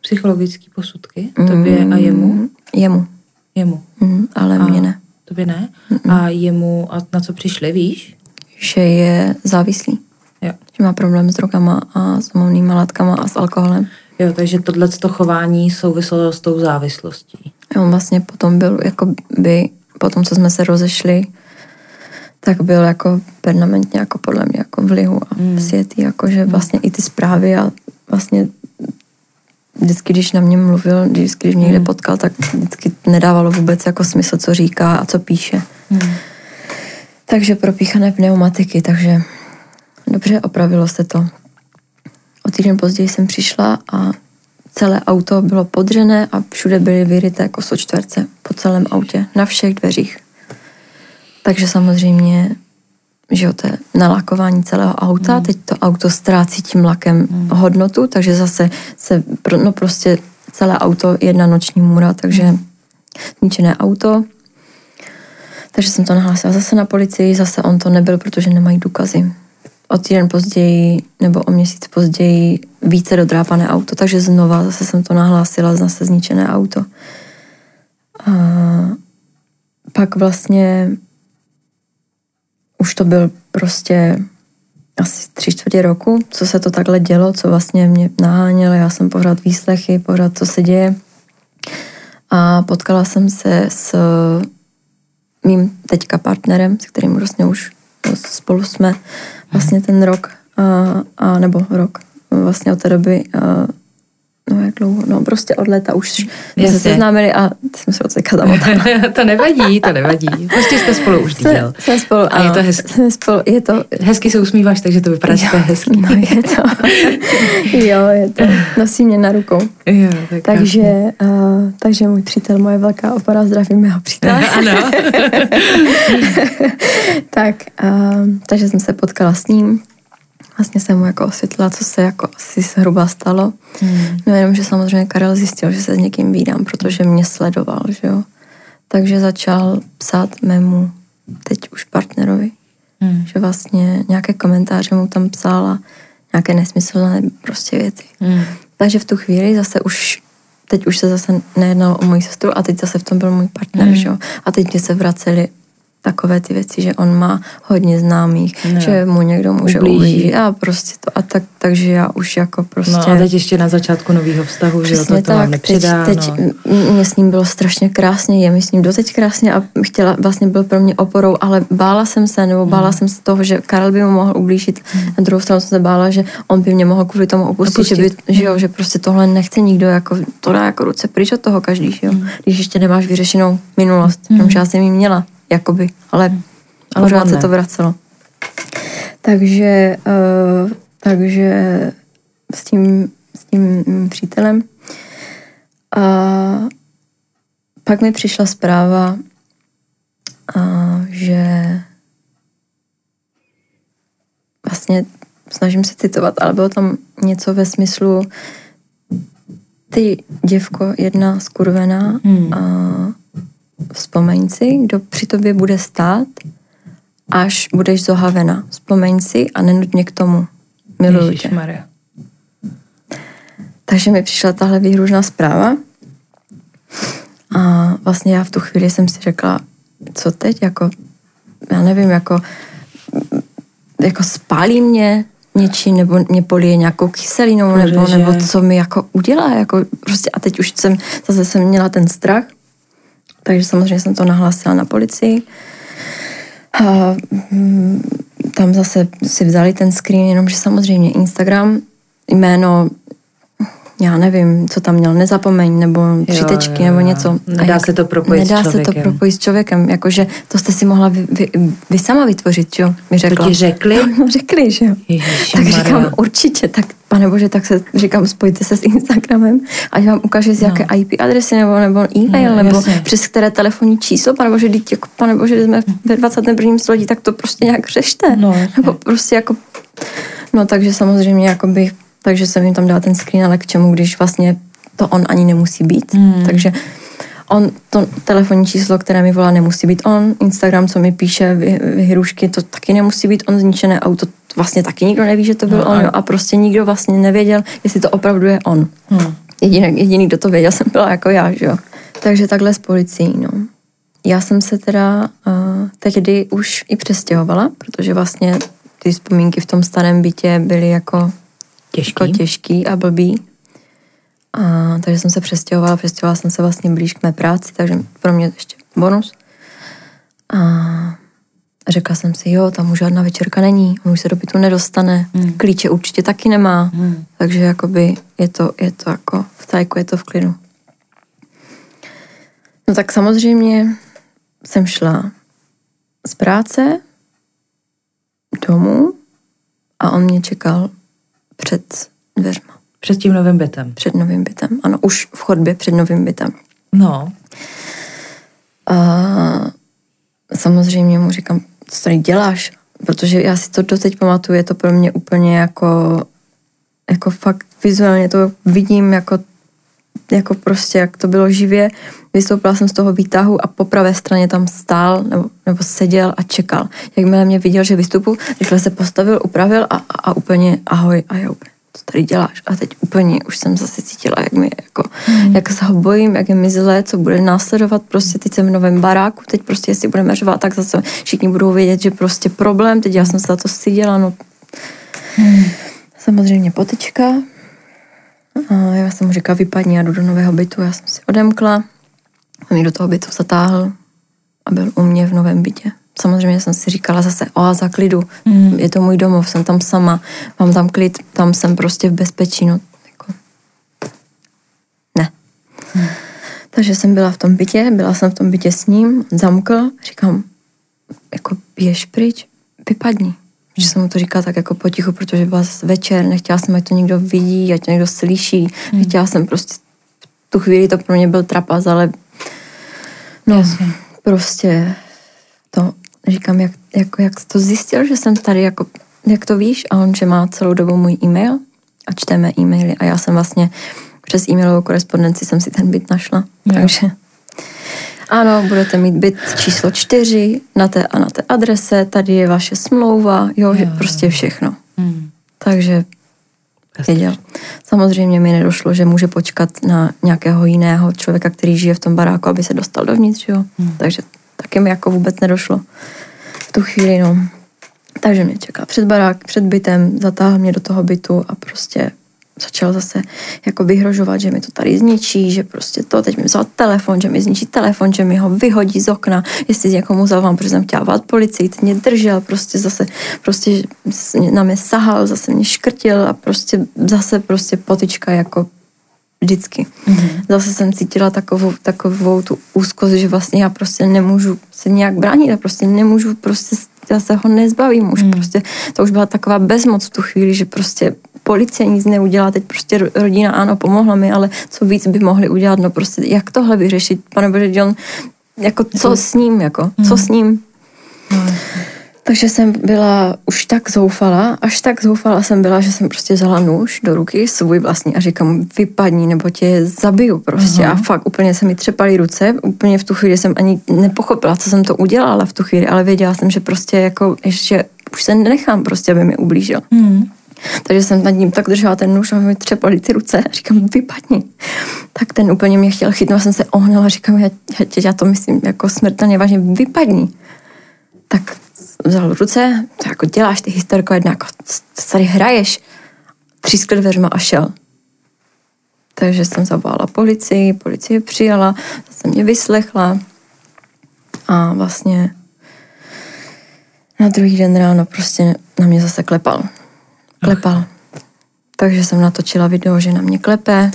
Psychologické posudky? Tobě a jemu? Mm, Jemu, Jemu. mm, ale A mě ne. Tobě ne? A jemu, a na co přišli, víš? Že je závislý, Jo. že má problém s drogama a s umovnýma látkama a s alkoholem. Jo, takže tohle chování souviselo s tou závislostí. A On vlastně potom byl, jako by, po tom, co jsme se rozešli, tak byl jako permanentně jako podle mě jako v lihu a mm. světý, jako že vlastně i ty zprávy a vlastně vždycky, když na mě mluvil, vždycky, když mě někde potkal, tak vždycky nedávalo vůbec jako smysl, co říká a co píše. Hmm. Takže propíchané pneumatiky, takže dobře, opravilo se to. O týden později jsem přišla a celé auto bylo podřené a všude byly vyryté kosočtverce po celém autě, na všech dveřích. Takže samozřejmě, že jo, to je nalakování celého auta, hmm. teď to auto ztrácí tím lakem hmm. hodnotu, takže zase se, no prostě celé auto jedna noční můra, takže hmm. zničené auto. Takže jsem to nahlásila zase na policii, zase on to nebyl, protože nemají důkazy. O týden později, nebo o měsíc později, více dodrápané auto, takže znova zase jsem to nahlásila, zase zničené auto. A pak vlastně už to byl prostě asi tři čtvrtě roku, co se to takhle dělo, co vlastně mě nahánělo, já jsem pořád výslechy, pořád co se děje. A potkala jsem se s mým teďka partnerem, s kterým vlastně už spolu jsme vlastně ten rok, a, a nebo rok, vlastně od té doby a, no jak dlouho, no prostě od léta už jsme se seznámili a jsme se odsekla zamotala. to nevadí, to nevadí. Prostě jste spolu už díl. Jsme spolu, a je to hezky. Jsme spolu, je to... Hezky se usmíváš, takže to vypadá, že to je hezký. No je to, jo, je to, nosí mě na rukou. Jo, tak takže, uh, takže můj přítel, moje velká opora, zdravím mého přítele. ano. tak, uh, takže jsem se potkala s ním vlastně jsem mu jako osvětlila, co se jako asi zhruba stalo. Hmm. No jenom, že samozřejmě Karel zjistil, že se s někým výdám, protože mě sledoval, že jo. Takže začal psát mému teď už partnerovi, hmm. že vlastně nějaké komentáře mu tam psala, nějaké nesmyslné prostě věci. Hmm. Takže v tu chvíli zase už teď už se zase nejednalo o moji sestru a teď zase v tom byl můj partner, hmm. že jo. A teď mě se vraceli takové ty věci, že on má hodně známých, no. že mu někdo může ublížit a prostě to a tak, takže já už jako prostě... No a teď ještě na začátku nového vztahu, že to, to tak, vám nepředá. Teď, teď no. mě s ním bylo strašně krásně, je mi s ním doteď krásně a chtěla, vlastně byl pro mě oporou, ale bála jsem se, nebo bála hmm. jsem se toho, že Karel by mu mohl ublížit. Hmm. Na druhou stranu jsem se bála, že on by mě mohl kvůli tomu opustit, opustit. Že, by, že, jo, že prostě tohle nechce nikdo, jako to dá jako ruce pryč od toho každý, že jo? Hmm. když ještě nemáš vyřešenou minulost, hmm. já jsem ji měla jakoby, ale, ale pořád se to vracelo. Takže, uh, takže s tím, s tím přítelem a pak mi přišla zpráva, uh, že vlastně snažím se citovat, ale bylo tam něco ve smyslu ty děvko jedna skurvená hmm. a Vzpomeň si, kdo při tobě bude stát, až budeš zohavena. Vzpomeň si a nenuď mě k tomu. Miluji tě. Takže mi přišla tahle výhružná zpráva a vlastně já v tu chvíli jsem si řekla, co teď, jako, já nevím, jako, jako spálí mě něčím, nebo mě polije nějakou kyselinou, nebo, nebo co mi jako udělá, jako prostě a teď už jsem, zase jsem měla ten strach, takže samozřejmě jsem to nahlásila na policii. A mm, tam zase si vzali ten screen, jenomže samozřejmě Instagram, jméno já nevím, co tam měl, nezapomeň, nebo tři tečky, nebo něco. Nedá jak, se to propojit nedá s člověkem. se to propojit s člověkem, jakože to jste si mohla vy, vy, vy sama vytvořit, jo, mi řekla. To ti řekli? No, řekli, že jo. Ježiši, tak Maria. říkám, určitě, tak pane bože, tak se říkám, spojte se s Instagramem, ať vám ukáže z jaké no. IP adresy, nebo, nebo e-mail, no, nebo jasně. přes které telefonní číslo, pane bože, teď jako, pane bože, jsme ve 21. století, tak to prostě nějak řešte. No, nebo prostě jako, no takže samozřejmě jakoby takže jsem jim tam dala ten screen, ale k čemu, když vlastně to on ani nemusí být. Hmm. Takže on, to telefonní číslo, které mi volá, nemusí být on, Instagram, co mi píše, vyhrušky, to taky nemusí být on, zničené auto, vlastně taky nikdo neví, že to byl no, on, jo, a prostě nikdo vlastně nevěděl, jestli to opravdu je on. Hmm. Jediný, jediný, kdo to věděl, jsem byla jako já, že jo. Takže takhle s policií, no. Já jsem se teda uh, tehdy už i přestěhovala, protože vlastně ty vzpomínky v tom starém bytě byly jako těžký, jako těžký a blbý. A, takže jsem se přestěhovala, přestěhovala jsem se vlastně blíž k mé práci, takže pro mě ještě bonus. A řekla jsem si, jo, tam už žádná večerka není, on už se do bytu nedostane, hmm. klíče určitě taky nemá, hmm. takže jakoby je to, je to jako v tajku, je to v klidu. No tak samozřejmě jsem šla z práce domů a on mě čekal před dveřma. Před tím novým bytem. Před novým bytem, ano, už v chodbě před novým bytem. No. A samozřejmě mu říkám, co tady děláš? Protože já si to doteď pamatuju, je to pro mě úplně jako, jako fakt vizuálně to vidím jako, jako prostě, jak to bylo živě. Vystoupila jsem z toho výtahu a po pravé straně tam stál nebo, nebo seděl a čekal. Jakmile mě viděl, že vystupu, rychle se postavil, upravil a, a, a úplně ahoj a já úplně co tady děláš? A teď úplně už jsem zase cítila, jak, mi jako, mm. jak se ho bojím, jak je mi zlé, co bude následovat. Prostě teď jsem v novém baráku, teď prostě jestli budeme řvat, tak zase všichni budou vědět, že prostě problém, teď já jsem se za to styděla, no. Mm. Samozřejmě potečka. A já jsem mu říkala, vypadni, já jdu do nového bytu, já jsem si odemkla. On mi do toho bytu zatáhl a byl u mě v novém bytě. Samozřejmě jsem si říkala zase za klidu, mm. je to můj domov, jsem tam sama, mám tam klid, tam jsem prostě v bezpečí, no jako Takže jsem byla v tom bytě, byla jsem v tom bytě s ním, zamkl, říkám, jako běž pryč, vypadni. Že jsem mu to říkala tak jako potichu, protože byla večer, nechtěla jsem, ať to někdo vidí, ať to někdo slyší. Hmm. Nechtěla jsem prostě, v tu chvíli to pro mě byl trapas, ale no, Jasně. prostě to říkám, jak, jako, jak to zjistil, že jsem tady, jako, jak to víš? A on, že má celou dobu můj e-mail a čteme e-maily a já jsem vlastně přes e-mailovou korespondenci jsem si ten byt našla. Jo. Takže ano, budete mít byt číslo čtyři na té a na té adrese, tady je vaše smlouva, jo, jo prostě všechno. Hmm. Takže věděl. Samozřejmě mi nedošlo, že může počkat na nějakého jiného člověka, který žije v tom baráku, aby se dostal dovnitř, jo. Hmm. Takže taky mi jako vůbec nedošlo v tu chvíli, no. Takže mě čekal před barák, před bytem, zatáhl mě do toho bytu a prostě začal zase jako vyhrožovat, že mi to tady zničí, že prostě to, teď mi vzal telefon, že mi zničí telefon, že mi ho vyhodí z okna, jestli někomu zavám, protože jsem chtěla volat policii, teď mě držel, prostě zase prostě na mě sahal, zase mě škrtil a prostě zase prostě potička jako vždycky. Mm-hmm. Zase jsem cítila takovou, takovou tu úzkost, že vlastně já prostě nemůžu se nějak bránit, já prostě nemůžu prostě já se ho nezbavím už mm. prostě, to už byla taková bezmoc v tu chvíli, že prostě policie nic neudělá, teď prostě rodina ano, pomohla mi, ale co víc by mohli udělat, no prostě jak tohle vyřešit, pane Bože, John, jako co s ním, jako, co s ním. No, takže jsem byla už tak zoufala, až tak zoufala jsem byla, že jsem prostě vzala nůž do ruky svůj vlastní a říkám, vypadni, nebo tě zabiju prostě. Uh-huh. A fakt úplně se mi třepaly ruce, úplně v tu chvíli jsem ani nepochopila, co jsem to udělala v tu chvíli, ale věděla jsem, že prostě jako ještě už se nenechám prostě, aby mi ublížil. Uh-huh. Takže jsem nad ním tak držela ten nůž a mi třepaly ty ruce a říkám, vypadni. Tak ten úplně mě chtěl chytnout, jsem se ohnala a říkám, já, já, já to myslím jako smrtelně vážně, vypadni. Tak vzal ruce, to jako děláš ty historko jedna, jako tady hraješ, třískl dveřma a šel. Takže jsem zavolala policii, policie přijala, zase mě vyslechla a vlastně na druhý den ráno prostě na mě zase klepal. Klepal. Takže jsem natočila video, že na mě klepe,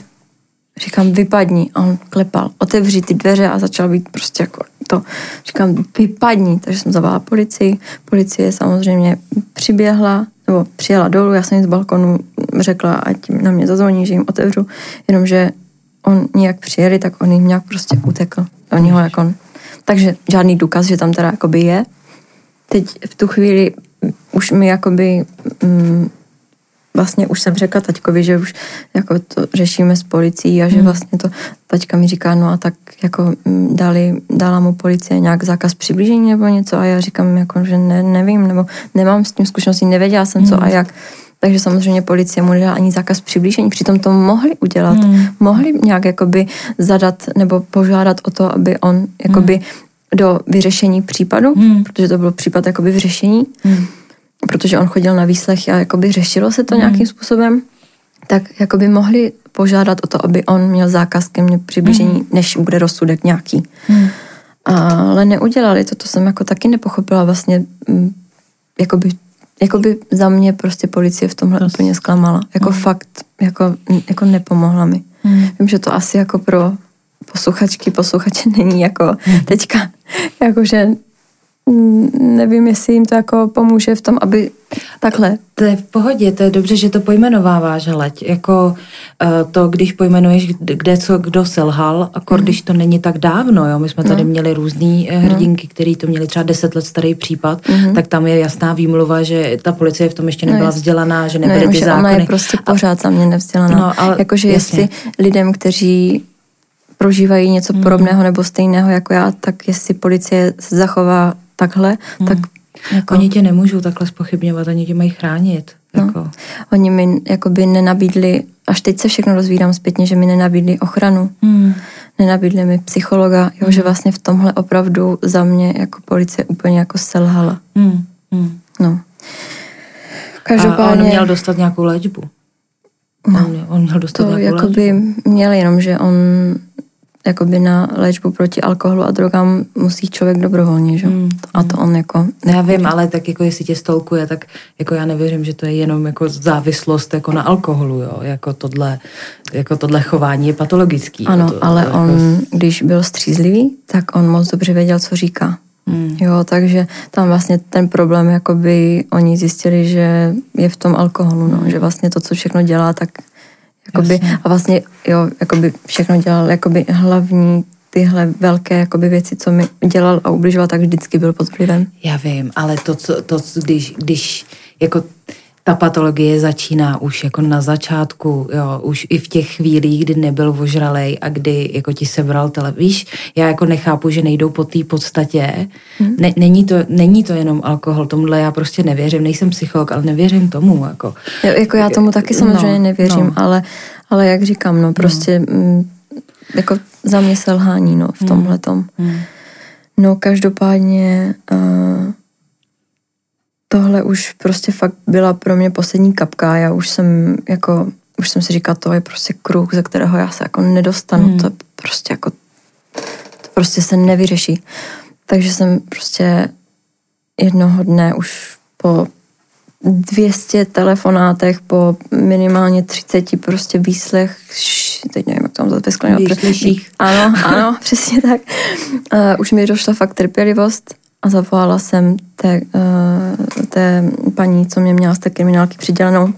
Říkám, vypadni. A on klepal, otevři ty dveře a začal být prostě jako to. Říkám, vypadni. Takže jsem zavolala policii. Policie samozřejmě přiběhla, nebo přijela dolů, já jsem jim z balkonu řekla, ať na mě zazvoní, že jim otevřu, jenomže on nějak přijeli, tak on jim nějak prostě utekl. Oni ho jako... Takže žádný důkaz, že tam teda jakoby je. Teď v tu chvíli už mi jakoby mm, vlastně už jsem řekla taťkovi, že už jako to řešíme s policií a že hmm. vlastně to taťka mi říká, no a tak jako mm, dali, dala mu policie nějak zákaz přiblížení nebo něco a já říkám jako, že ne, nevím, nebo nemám s tím zkušenosti, nevěděla jsem co a hmm. jak. Takže samozřejmě policie mu nedala ani zákaz přiblížení, přitom to mohli udělat. Hmm. Mohli nějak jakoby zadat nebo požádat o to, aby on jakoby hmm. do vyřešení případu, hmm. protože to byl případ jakoby vyřešení, hmm protože on chodil na výslech a jakoby řešilo se to mm. nějakým způsobem, tak jakoby mohli požádat o to, aby on měl zákaz ke mně přiblížení, mm. než bude rozsudek nějaký. Mm. Ale neudělali to, to jsem jako taky nepochopila vlastně, mm, jakoby, jakoby za mě prostě policie v tomhle Prost. úplně zklamala. Jako mm. fakt, jako, jako nepomohla mi. Mm. Vím, že to asi jako pro posluchačky, posluchače není jako mm. teďka, jakože Mm, nevím, jestli jim to jako pomůže v tom, aby takhle. To je v pohodě, to je dobře, že to pojmenováváš, hleď. Jako uh, to, když pojmenuješ, kde co kdo selhal, akor mm. když to není tak dávno, jo. My jsme tady no. měli různý uh, hrdinky, který to měli třeba deset let starý případ, mm. tak tam je jasná výmluva, že ta policie v tom ještě nebyla no, vzdělaná, že nebyly no, ty zákony. Ona je prostě pořád za mě nevzdělaná. No, ale Jakože jestli lidem, kteří prožívají něco mm. podobného nebo stejného jako já, tak jestli policie se zachová takhle, hmm. tak jako... Oni tě nemůžou takhle spochybňovat, ani tě mají chránit. No. Jako. Oni mi jakoby nenabídli, až teď se všechno rozvídám zpětně, že mi nenabídli ochranu, hmm. nenabídli mi psychologa, jo, hmm. že vlastně v tomhle opravdu za mě jako policie úplně jako selhala. Hmm. Hmm. No. Každopádně... A on měl dostat nějakou léčbu? No, on, měl, on měl dostat to nějakou jakoby léčbu? měl jenom, že on jakoby na léčbu proti alkoholu a drogám musí člověk dobrovolně, že? Mm. A to on jako... Já vím, ale tak jako jestli tě stolkuje, tak jako já nevěřím, že to je jenom jako závislost jako na alkoholu, jo, jako tohle, jako tohle chování je patologický. Ano, to, ale to on, jako... když byl střízlivý, tak on moc dobře věděl, co říká. Hmm. Jo, takže tam vlastně ten problém, jakoby oni zjistili, že je v tom alkoholu, no, že vlastně to, co všechno dělá, tak jakoby, a vlastně jo, jakoby všechno dělal, jakoby hlavní tyhle velké jakoby věci, co mi dělal a ubližoval, tak vždycky byl pod vlivem. Já vím, ale to, co, to když, když jako ta patologie začíná už jako na začátku, jo, už i v těch chvílích, kdy nebyl ožralej a kdy jako ti sebral tele. Víš, já jako nechápu, že nejdou po té podstatě. Hmm. Ne, není, to, není to jenom alkohol, tomuhle já prostě nevěřím, nejsem psycholog, ale nevěřím tomu. Jako, jo, jako já tomu taky samozřejmě no, nevěřím, no. Ale, ale jak říkám, no prostě no. M, mm, jako za mě selhání, no, v hmm. tomhle tom. Hmm. No každopádně uh, tohle už prostě fakt byla pro mě poslední kapka. Já už jsem jako, už jsem si říkala, to je prostě kruh, ze kterého já se jako nedostanu. Hmm. To prostě jako, to prostě se nevyřeší. Takže jsem prostě jednoho dne už po 200 telefonátech, po minimálně 30 prostě výslech, teď nevím, jak tam zase vyskleněno. Ano, ano, přesně tak. Uh, už mi došla fakt trpělivost a zavolala jsem té, uh, té paní, co mě měla z té kriminálky přidělenou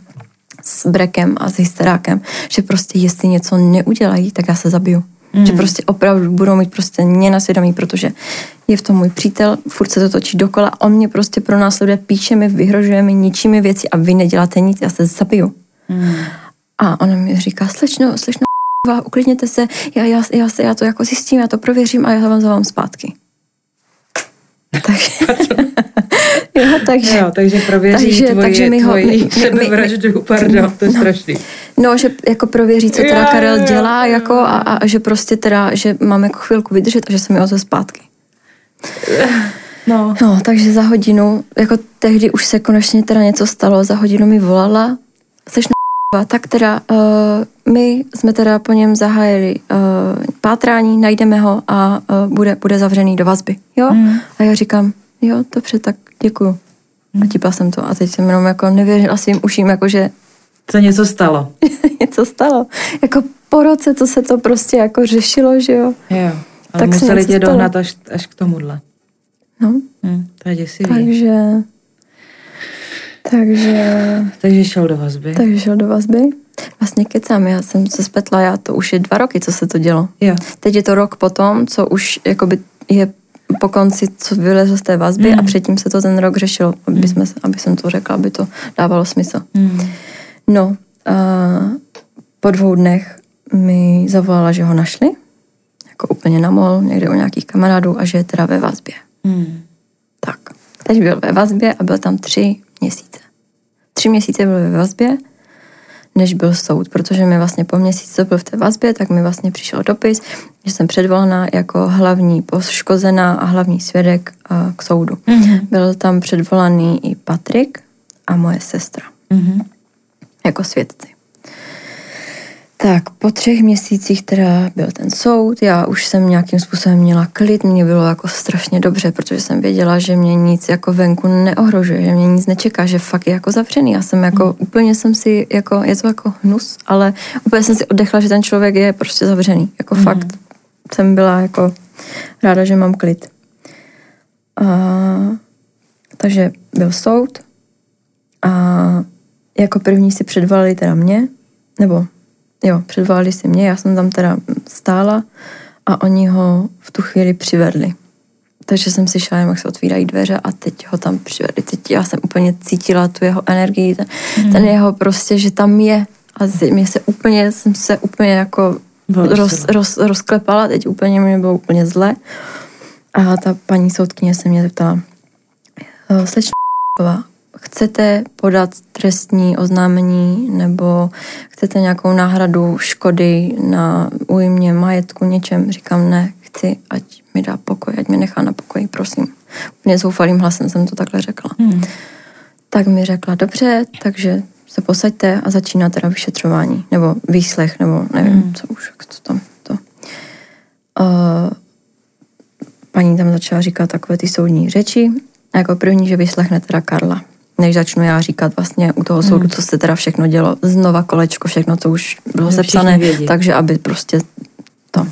s brekem a s hysterákem, že prostě jestli něco neudělají, tak já se zabiju. Mm. Že prostě opravdu budou mít prostě mě na svědomí, protože je v tom můj přítel, furt se to točí dokola, on mě prostě pro následuje, píše mi, vyhrožuje mi ničími věci a vy neděláte nic, já se zabiju. Mm. A ona mi říká, slečno, slečno, uklidněte se, já, já, já, já to jako zjistím, já to prověřím a já vám zavolám zpátky. Takže, jo, takže, jo, takže prověří takže, tvoji, takže mi ho, tvoji sebevraždu, pardon, to je no, strašný. No, že jako prověří, co teda Karel dělá, jako a, a, že prostě teda, že mám jako chvilku vydržet a že se mi ozve zpátky. No. no, takže za hodinu, jako tehdy už se konečně teda něco stalo, za hodinu mi volala, seš tak teda uh, my jsme teda po něm zahájili uh, pátrání, najdeme ho a uh, bude, bude zavřený do vazby, jo? Mm. A já říkám, jo, dobře, tak děkuju. Mm. A típla jsem to a teď jsem jenom jako nevěřila svým uším, jako že... Co něco stalo. něco stalo. Jako po roce, co se to prostě jako řešilo, že jo? Jo, ale tak museli tě dohnat až, až k tomuhle. No. Hmm, to je děsivý. Takže... Takže... Takže šel do vazby. Takže šel do vazby. Vlastně kecám, já jsem se spletla, já to už je dva roky, co se to dělo. Jo. Teď je to rok potom, co už jakoby je po konci, co vylezl z té vazby mm. a předtím se to ten rok řešilo, aby, mm. jsme, aby jsem to řekla, aby to dávalo smysl. Mm. No, a po dvou dnech mi zavolala, že ho našli, jako úplně na mol, někde u nějakých kamarádů a že je teda ve vazbě. Mm. Tak, teď byl ve vazbě a byl tam tři měsíce. Tři měsíce byl ve vazbě, než byl soud, protože mi vlastně po měsíci, co byl v té vazbě, tak mi vlastně přišel dopis, že jsem předvolaná jako hlavní poškozená a hlavní svědek k soudu. Mm-hmm. Byl tam předvolaný i Patrik a moje sestra. Mm-hmm. Jako svědci. Tak po třech měsících teda byl ten soud, já už jsem nějakým způsobem měla klid, mě bylo jako strašně dobře, protože jsem věděla, že mě nic jako venku neohrožuje, že mě nic nečeká, že fakt je jako zavřený. Já jsem jako, mm. úplně jsem si, jako, je to jako hnus, ale úplně jsem si oddechla, že ten člověk je prostě zavřený. Jako mm. fakt jsem byla jako ráda, že mám klid. A, takže byl soud a jako první si předvalili teda mě, nebo Jo, předvolali si mě, já jsem tam teda stála a oni ho v tu chvíli přivedli. Takže jsem si šla, jak se otvírají dveře a teď ho tam přivedli. Teď já jsem úplně cítila tu jeho energii, ten, mm. ten jeho prostě, že tam je. A mě se úplně, jsem se úplně jako roz, roz, rozklepala, teď úplně mě bylo úplně zle. A ta paní soudkyně se mě zeptala, slečna chcete podat trestní oznámení nebo chcete nějakou náhradu škody na újmě majetku, něčem, říkám ne, chci, ať mi dá pokoj, ať mě nechá na pokoji, prosím. Úplně zoufalým hlasem jsem to takhle řekla. Hmm. Tak mi řekla, dobře, takže se posaďte a začíná teda vyšetřování, nebo výslech, nebo nevím, hmm. co už, jak to tam to. uh, paní tam začala říkat takové ty soudní řeči a jako první, že vyslechne teda Karla než začnu já říkat vlastně u toho soudu, hmm. co se teda všechno dělo, znova kolečko, všechno, co už bylo sepsané, takže aby prostě to.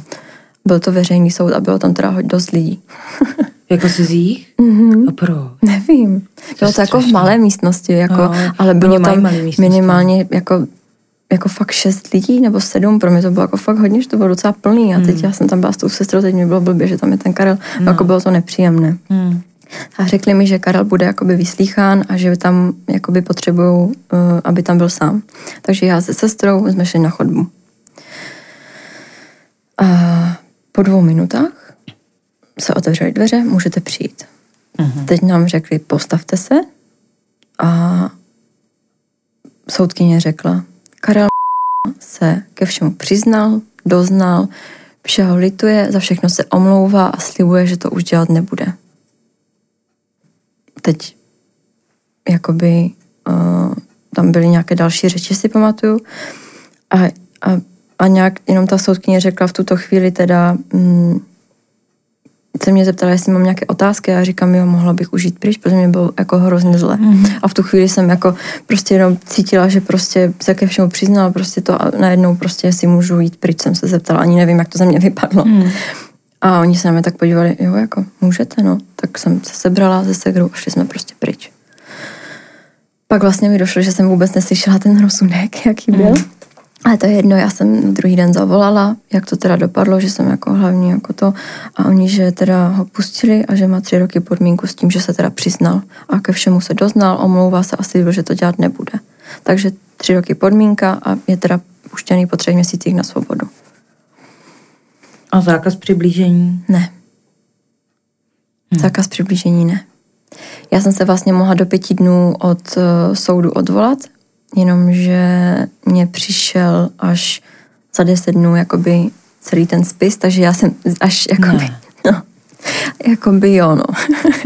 Byl to veřejný soud a bylo tam teda hodně dost lidí. jako cizích? Mm-hmm. A pro? Nevím. Bylo to, to jako v malé místnosti, jako, no, ale bylo tam minimálně jako jako fakt šest lidí nebo sedm, pro mě to bylo jako fakt hodně, že to bylo docela plný a teď hmm. já jsem tam byla s tou sestrou, teď mi bylo blbě, že tam je ten Karel, no. jako bylo to nepříjemné. Hmm. A řekli mi, že Karel bude jakoby vyslýchán a že tam jakoby potřebují, uh, aby tam byl sám. Takže já se sestrou jsme šli na chodbu. A po dvou minutách se otevřely dveře, můžete přijít. Uh-huh. Teď nám řekli, postavte se a soudkyně řekla, Karel se ke všemu přiznal, doznal, všeho lituje, za všechno se omlouvá a slibuje, že to už dělat nebude teď jakoby uh, tam byly nějaké další řeči, si pamatuju. A, a, a nějak jenom ta soudkyně řekla v tuto chvíli teda, mm, se mě zeptala, jestli mám nějaké otázky a já říkám, jo, mohla bych užít pryč, protože mě bylo jako hrozně zle. Mm. A v tu chvíli jsem jako prostě jenom cítila, že prostě se ke všemu přiznala, prostě to a najednou prostě, jestli můžu jít pryč, jsem se zeptala, ani nevím, jak to ze mě vypadlo. Mm. A oni se na mě tak podívali, jo, jako můžete, no. Tak jsem se sebrala ze segru a šli jsme prostě pryč. Pak vlastně mi došlo, že jsem vůbec neslyšela ten rozsudek, jaký byl. Mm. Ale to je jedno, já jsem druhý den zavolala, jak to teda dopadlo, že jsem jako hlavní jako to a oni, že teda ho pustili a že má tři roky podmínku s tím, že se teda přiznal a ke všemu se doznal, omlouvá se a slíbil, že to dělat nebude. Takže tři roky podmínka a je teda puštěný po třech měsících na svobodu. A zákaz přiblížení? Ne. Hmm. Zákaz přiblížení ne. Já jsem se vlastně mohla do pěti dnů od uh, soudu odvolat, jenomže mě přišel až za deset dnů jakoby celý ten spis, takže já jsem až jakoby, ne. no, jakoby jo, no.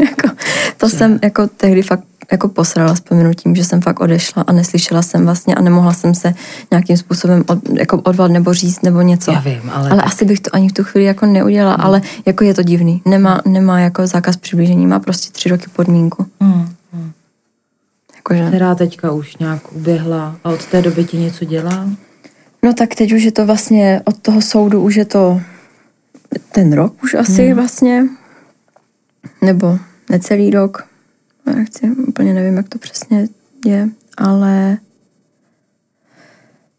jako, to jsem jako tehdy fakt jako posrala s pominutím, že jsem fakt odešla a neslyšela jsem vlastně a nemohla jsem se nějakým způsobem od, jako odvat nebo říct nebo něco. Já vím, ale... Ale tak... asi bych to ani v tu chvíli jako neudělala, hmm. ale jako je to divný. Nemá, nemá jako zákaz přiblížení, má prostě tři roky podmínku. Hmm. Hmm. Jakože... Která teďka už nějak uběhla a od té doby ti něco dělá? No tak teď už je to vlastně, od toho soudu už je to ten rok už asi hmm. vlastně, nebo necelý rok, reakci. Úplně nevím, jak to přesně je, ale...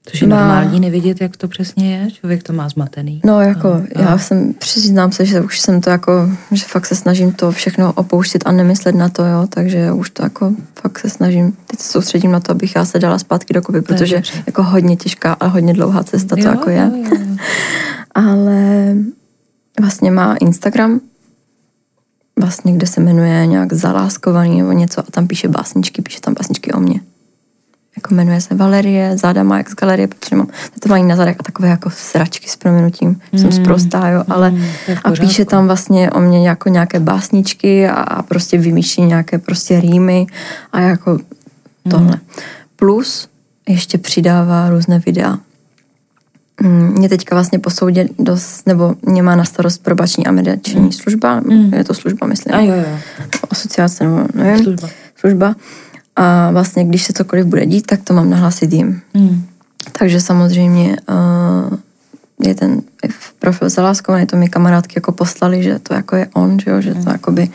Což je má... normální nevidět, jak to přesně je? Člověk to má zmatený. No, jako a, já a... jsem, přiznám se, že už jsem to jako, že fakt se snažím to všechno opouštět a nemyslet na to, jo, takže už to jako fakt se snažím, teď se soustředím na to, abych já se dala zpátky do kopy, protože je jako hodně těžká a hodně dlouhá cesta to jo, jako je. Jo, jo. Ale vlastně má Instagram, vlastně, kde se jmenuje nějak Zaláskovaný nebo něco a tam píše básničky, píše tam básničky o mně. Jako jmenuje se Valerie, záda má jak z galerie, protože mám tetování na zadek a takové jako sračky s proměnutím, mm. jsem zprostá, jo, ale mm, a píše tam vlastně o mě jako nějaké básničky a, a prostě vymýšlí nějaké prostě rýmy a jako tohle. Mm. Plus ještě přidává různé videa mě teďka vlastně po soudě dost, nebo mě má na starost probační a mediační mm. služba, mm. je to služba, myslím. A jo, jo. Asociace, nebo nevím. Služba. služba. A vlastně, když se cokoliv bude dít, tak to mám nahlásit jim. Mm. Takže samozřejmě uh, je ten profil zaláskovaný, to mi kamarádky jako poslali, že to jako je on, že, jo, že to mm. jakoby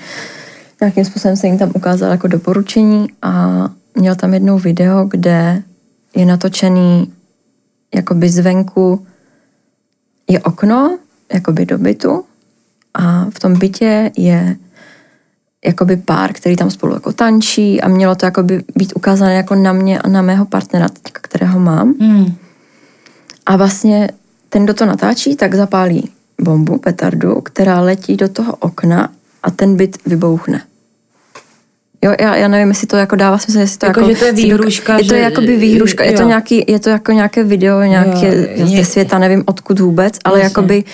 nějakým způsobem se jim tam ukázal jako doporučení a měl tam jednou video, kde je natočený jakoby zvenku je okno, jakoby do bytu a v tom bytě je jakoby pár, který tam spolu jako tančí a mělo to jakoby být ukázané jako na mě a na mého partnera, kterého mám. Hmm. A vlastně ten, kdo to natáčí, tak zapálí bombu, petardu, která letí do toho okna a ten byt vybouchne. Jo, já, já nevím, jestli to jako dává smysl, jestli to jako, jako že to je výhruška. Je to jako by výhruška, je to, nějaký, je to jako nějaké video nějaké jo, ze světa, nevím odkud vůbec, ale jako by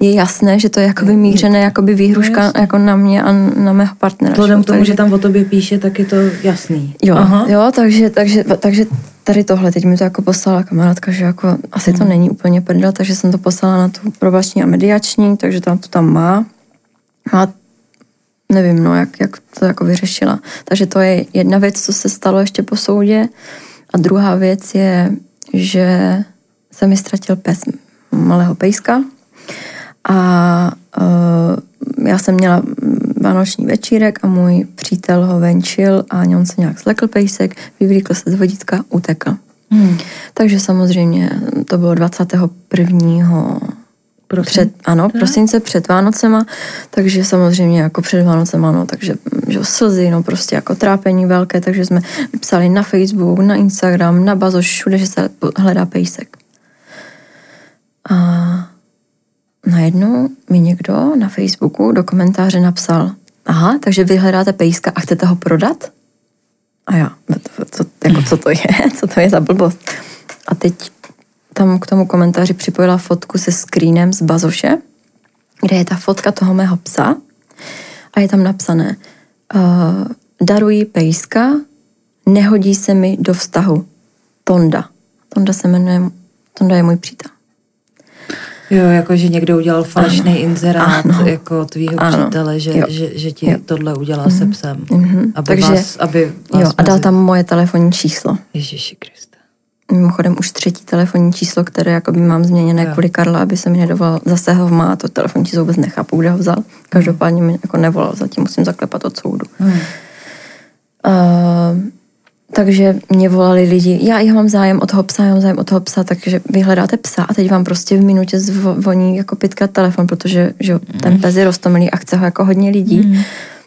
je jasné, že to je jakoby mířené jakoby výhruška No, jako na mě a na mého partnera. Vzhledem k tomu, takže, že tam o tobě píše, tak je to jasný. Jo, Aha. jo takže, takže, takže tady tohle, teď mi to jako poslala kamarádka, že jako asi Hmm. to není úplně prdel, takže jsem to poslala na tu probační a mediační, takže tam to tam má. A nevím, no, jak, jak to jako vyřešila. Takže to je jedna věc, co se stalo ještě po soudě. A druhá věc je, že se mi ztratil pes malého pejska. A uh, já jsem měla vánoční večírek a můj přítel ho venčil a on se nějak zlekl pejsek, vyvlíkl se z vodítka, utekl. Hmm. Takže samozřejmě to bylo 21. Prosím. Před, ano, prosince před Vánocema, takže samozřejmě jako před Vánocema, no, takže že jo, slzy, no prostě jako trápení velké, takže jsme psali na Facebook, na Instagram, na Bazoš, všude, že se hledá pejsek. A najednou mi někdo na Facebooku do komentáře napsal, aha, takže vy hledáte pejska a chcete ho prodat? A já, co, co, jako, co to je? Co to je za blbost? A teď tam k tomu komentáři připojila fotku se screenem z Bazoše, kde je ta fotka toho mého psa a je tam napsané uh, daruji pejska, nehodí se mi do vztahu. Tonda. Tonda se jmenuje, Tonda je můj přítel. Jo, jako že někdo udělal falešný inzerát Ano. jako tvýho Ano. přítele, že, Jo. že, že ti Jo. tohle udělal se psem. Mhm. Aby Takže- vás, aby vás Jo, a dal tam moje telefonní číslo. Ježiši Kriste. Mimochodem už třetí telefonní číslo, které jakoby mám změněné kvůli Karla, aby se mi nedovolal, zase ho má, to telefonní číslo vůbec nechápu, kde ho vzal. Každopádně mi jako nevolal, zatím musím zaklepat od soudu. Hmm. Uh, takže mě volali lidi, já, já mám zájem o toho psa, já mám zájem o toho psa, takže vy hledáte psa a teď vám prostě v minutě zvoní jako pětkrát telefon, protože že ten pes je roztomilý a chce ho jako hodně lidí.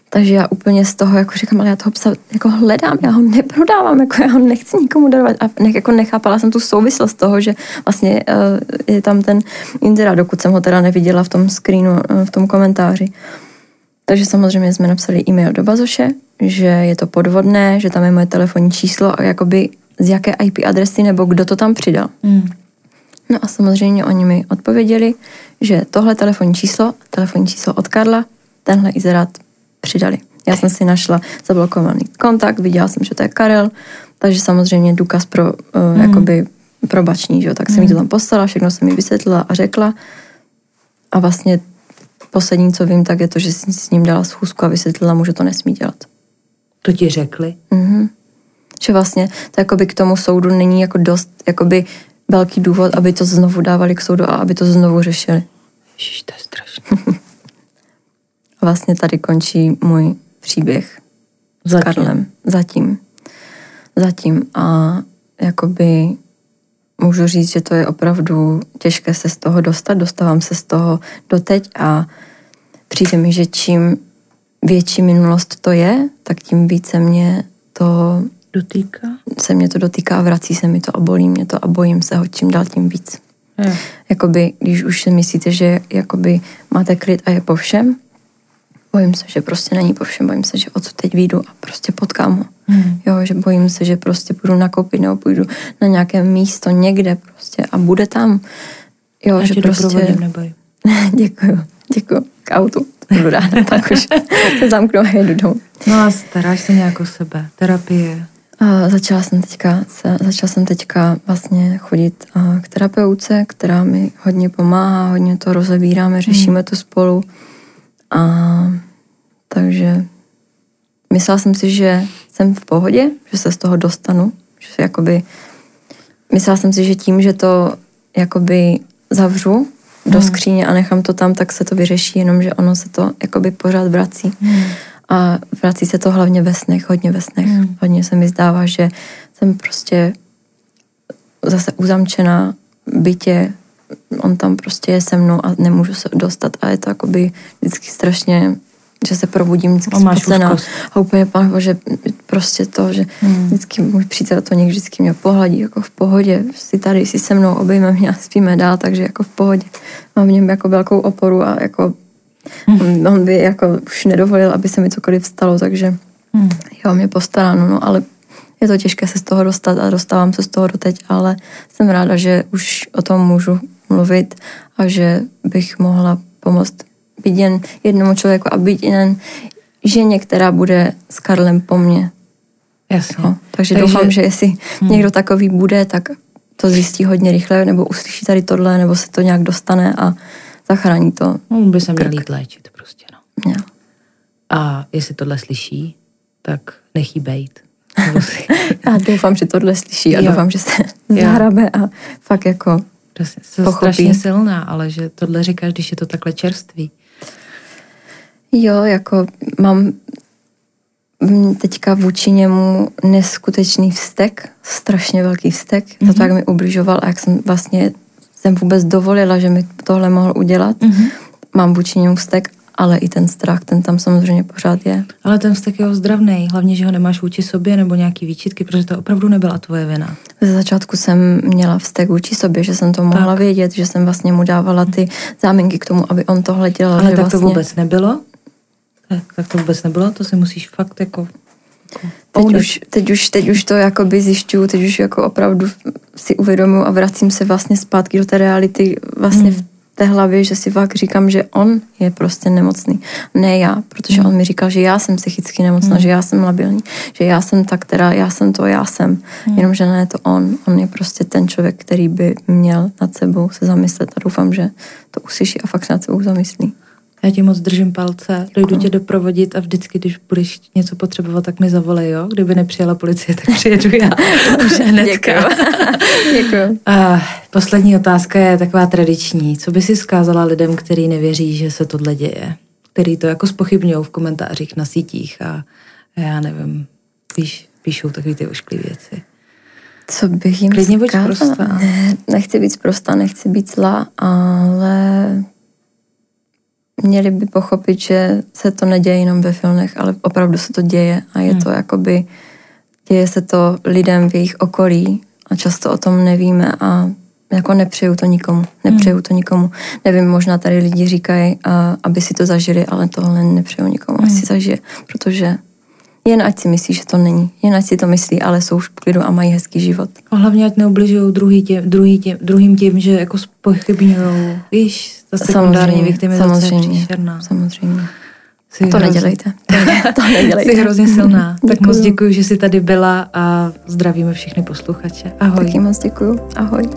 Takže já úplně z toho jako říkám, ale já toho psa jako hledám, já ho neprodávám, jako já ho nechci nikomu darovat. A ne, jako nechápala jsem tu souvislost toho, že vlastně uh, je tam ten inzerát, dokud jsem ho teda neviděla v tom screenu, uh, v tom komentáři. Takže samozřejmě jsme napsali e-mail do Bazoše, že je to podvodné, že tam je moje telefonní číslo a jakoby z jaké IP adresy nebo kdo to tam přidal. Hmm. No a samozřejmě oni mi odpověděli, že tohle telefonní číslo, telefonní číslo od Karla, tenhle izerát přidali. Já jsem si našla zablokovaný kontakt, viděla jsem, že to je Karel, takže samozřejmě důkaz pro, uh, jakoby probační, že jo, tak jsem jí to tam poslala, všechno jsem jí vysvětlila a řekla a vlastně poslední, co vím, tak je to, že jsem si s ním dala schůzku a vysvětlila mu, že to nesmí dělat. To ti řekli? Mhm. Že vlastně to jakoby k tomu soudu není jako dost jakoby velký důvod, aby to znovu dávali k soudu a aby to znovu řešili. Ježiš, to je strašné. Vlastně tady končí můj příběh Zatím. s Karlem. Zatím. Zatím. A jakoby můžu říct, že to je opravdu těžké se z toho dostat. Dostávám se z toho doteď a přijde mi, že čím větší minulost to je, tak tím více mě to Dotýká? se mě to dotýká a vrací se mi to a bolí mě to a bojím se ho čím dál tím víc. Jo. Jakoby, když už si myslíte, že jakoby máte klid a je po všem, bojím se, že prostě není po všem, bojím se, že odsud teď vyjdu a prostě potkám ho. Hmm. Jo, že bojím se, že prostě půjdu nakoupit nebo půjdu na nějaké místo někde prostě a bude tam. Jo, Já že tě prostě... neboj. děkuju, děkuju. K autu. Budu ráda, pak už se zamknu a jedu domů. No a staráš se nějak o sebe. Terapie. A začala jsem teďka, se- začala jsem teďka vlastně chodit a, k terapeutce, která mi hodně pomáhá, hodně to rozebíráme, řešíme to spolu. A takže myslela jsem si, že jsem v pohodě, že se z toho dostanu, že se jakoby, myslela jsem si, že tím, že to jakoby zavřu do skříně a nechám to tam, tak se to vyřeší, jenomže ono se to jakoby pořád vrací. A vrací se to hlavně ve snech, hodně ve snech. Hmm. Hodně se mi zdává, že jsem prostě zase uzamčená v bytě, on tam prostě je se mnou a nemůžu se dostat a je to jakoby vždycky strašně, že se probudím vždycky spocená a úplně pán, že prostě to, že Hmm. vždycky můj přítel to někdy vždycky mě pohladí jako v pohodě, jsi tady, jsi se mnou, obejme mě a spíme dál, takže jako v pohodě. Mám v něm jako velkou oporu a jako on, on by jako už nedovolil, aby se mi cokoliv stalo, takže Hmm. jo, mě postaráno, no ale je to těžké se z toho dostat a dostávám se z toho doteď, ale jsem ráda, že už o tom můžu mluvit a že bych mohla pomoct být jen jednomu člověku a být jen ženě, která bude s Karlem po mně. Jasně. No, takže, takže doufám, že jestli hmm. někdo takový bude, tak to zjistí hodně rychle, nebo uslyší tady tohle, nebo se to nějak dostane a zachrání to. No, by se měl jít léčit prostě, no. Ja. A jestli tohle slyší, tak nech jí bejt. Já doufám, že tohle slyší a jo. doufám, že se zahrabe a fakt jako Přesně, jsi strašně silná, ale že tohle říkáš, když je to takhle čerstvý. Jo, jako mám teďka vůči němu neskutečný vztek, strašně velký vztek, mm-hmm. za to, jak mi ubližoval a jak jsem vlastně jsem vůbec dovolila, že mi tohle mohl udělat. Mm-hmm. Mám vůči němu vztek, ale i ten strach, ten tam samozřejmě pořád je. Ale ten vztek je ozdravný, hlavně, že ho nemáš vůči sobě nebo nějaký výčitky, protože to opravdu nebyla tvoje vina. Ze začátku jsem měla vztek vůči sobě, že jsem to mohla tak. vědět, že jsem vlastně mu dávala ty záminky k tomu, aby on tohle dělal. Ale tak vlastně... to vůbec nebylo? Tak, tak to vůbec nebylo, to si musíš fakt jako Teď už, teď, už, teď už to jakoby zjišťuju, teď už jako opravdu si uvědomuji a vracím se vlastně zpátky do té reality vlastně hmm. v té hlavě, že si fakt říkám, že on je prostě nemocný, ne já, protože hmm. on mi říkal, že já jsem psychicky nemocná, hmm. že já jsem labilní, že já jsem ta, která, já jsem to, já jsem, hmm. jenomže ne to on, on je prostě ten člověk, který by měl nad sebou se zamyslet a doufám, že to uslyší a fakt nad sebou zamyslí. Já ti moc držím palce, dojdu tě doprovodit a vždycky, když budeš něco potřebovat, tak mi zavolej, jo? Kdyby nepřijela policie, tak přijedu já. Už hnedka. Děkuji. A poslední otázka je taková tradiční. Co by si zkázala lidem, kteří nevěří, že se tohle děje? Který to jako spochybňují v komentářích na sítích a já nevím, píš, píšou takové ty ošklivý věci. Co bych jim Klidně buď prostá. Ne, nechci být prostá, nechci být zlá, ale měli by pochopit, že se to neděje jenom ve filmech, ale opravdu se to děje a je hmm. to jakoby, děje se to lidem v jejich okolí a často o tom nevíme a jako nepřeju to nikomu, nepřeju hmm. to nikomu. Nevím, možná tady lidi říkají, aby si to zažili, ale tohle nepřeju nikomu, hmm. si zažije, protože jen ať si myslí, že to není. Jen ať si to myslí, ale jsou v klidu a mají hezký život. A hlavně ať neubližují druhý tě, druhý tě, druhým tím, že jako spochybňují. Víš, ta sekundární viktimizace samozřejmě, je příšerná. Samozřejmě. Jsi to hrozně, nedělejte. To, nedělejte. Jsi hrozně silná. tak moc děkuji, že jsi tady byla a zdravíme všechny posluchače. Ahoj. Taky moc děkuji. Ahoj.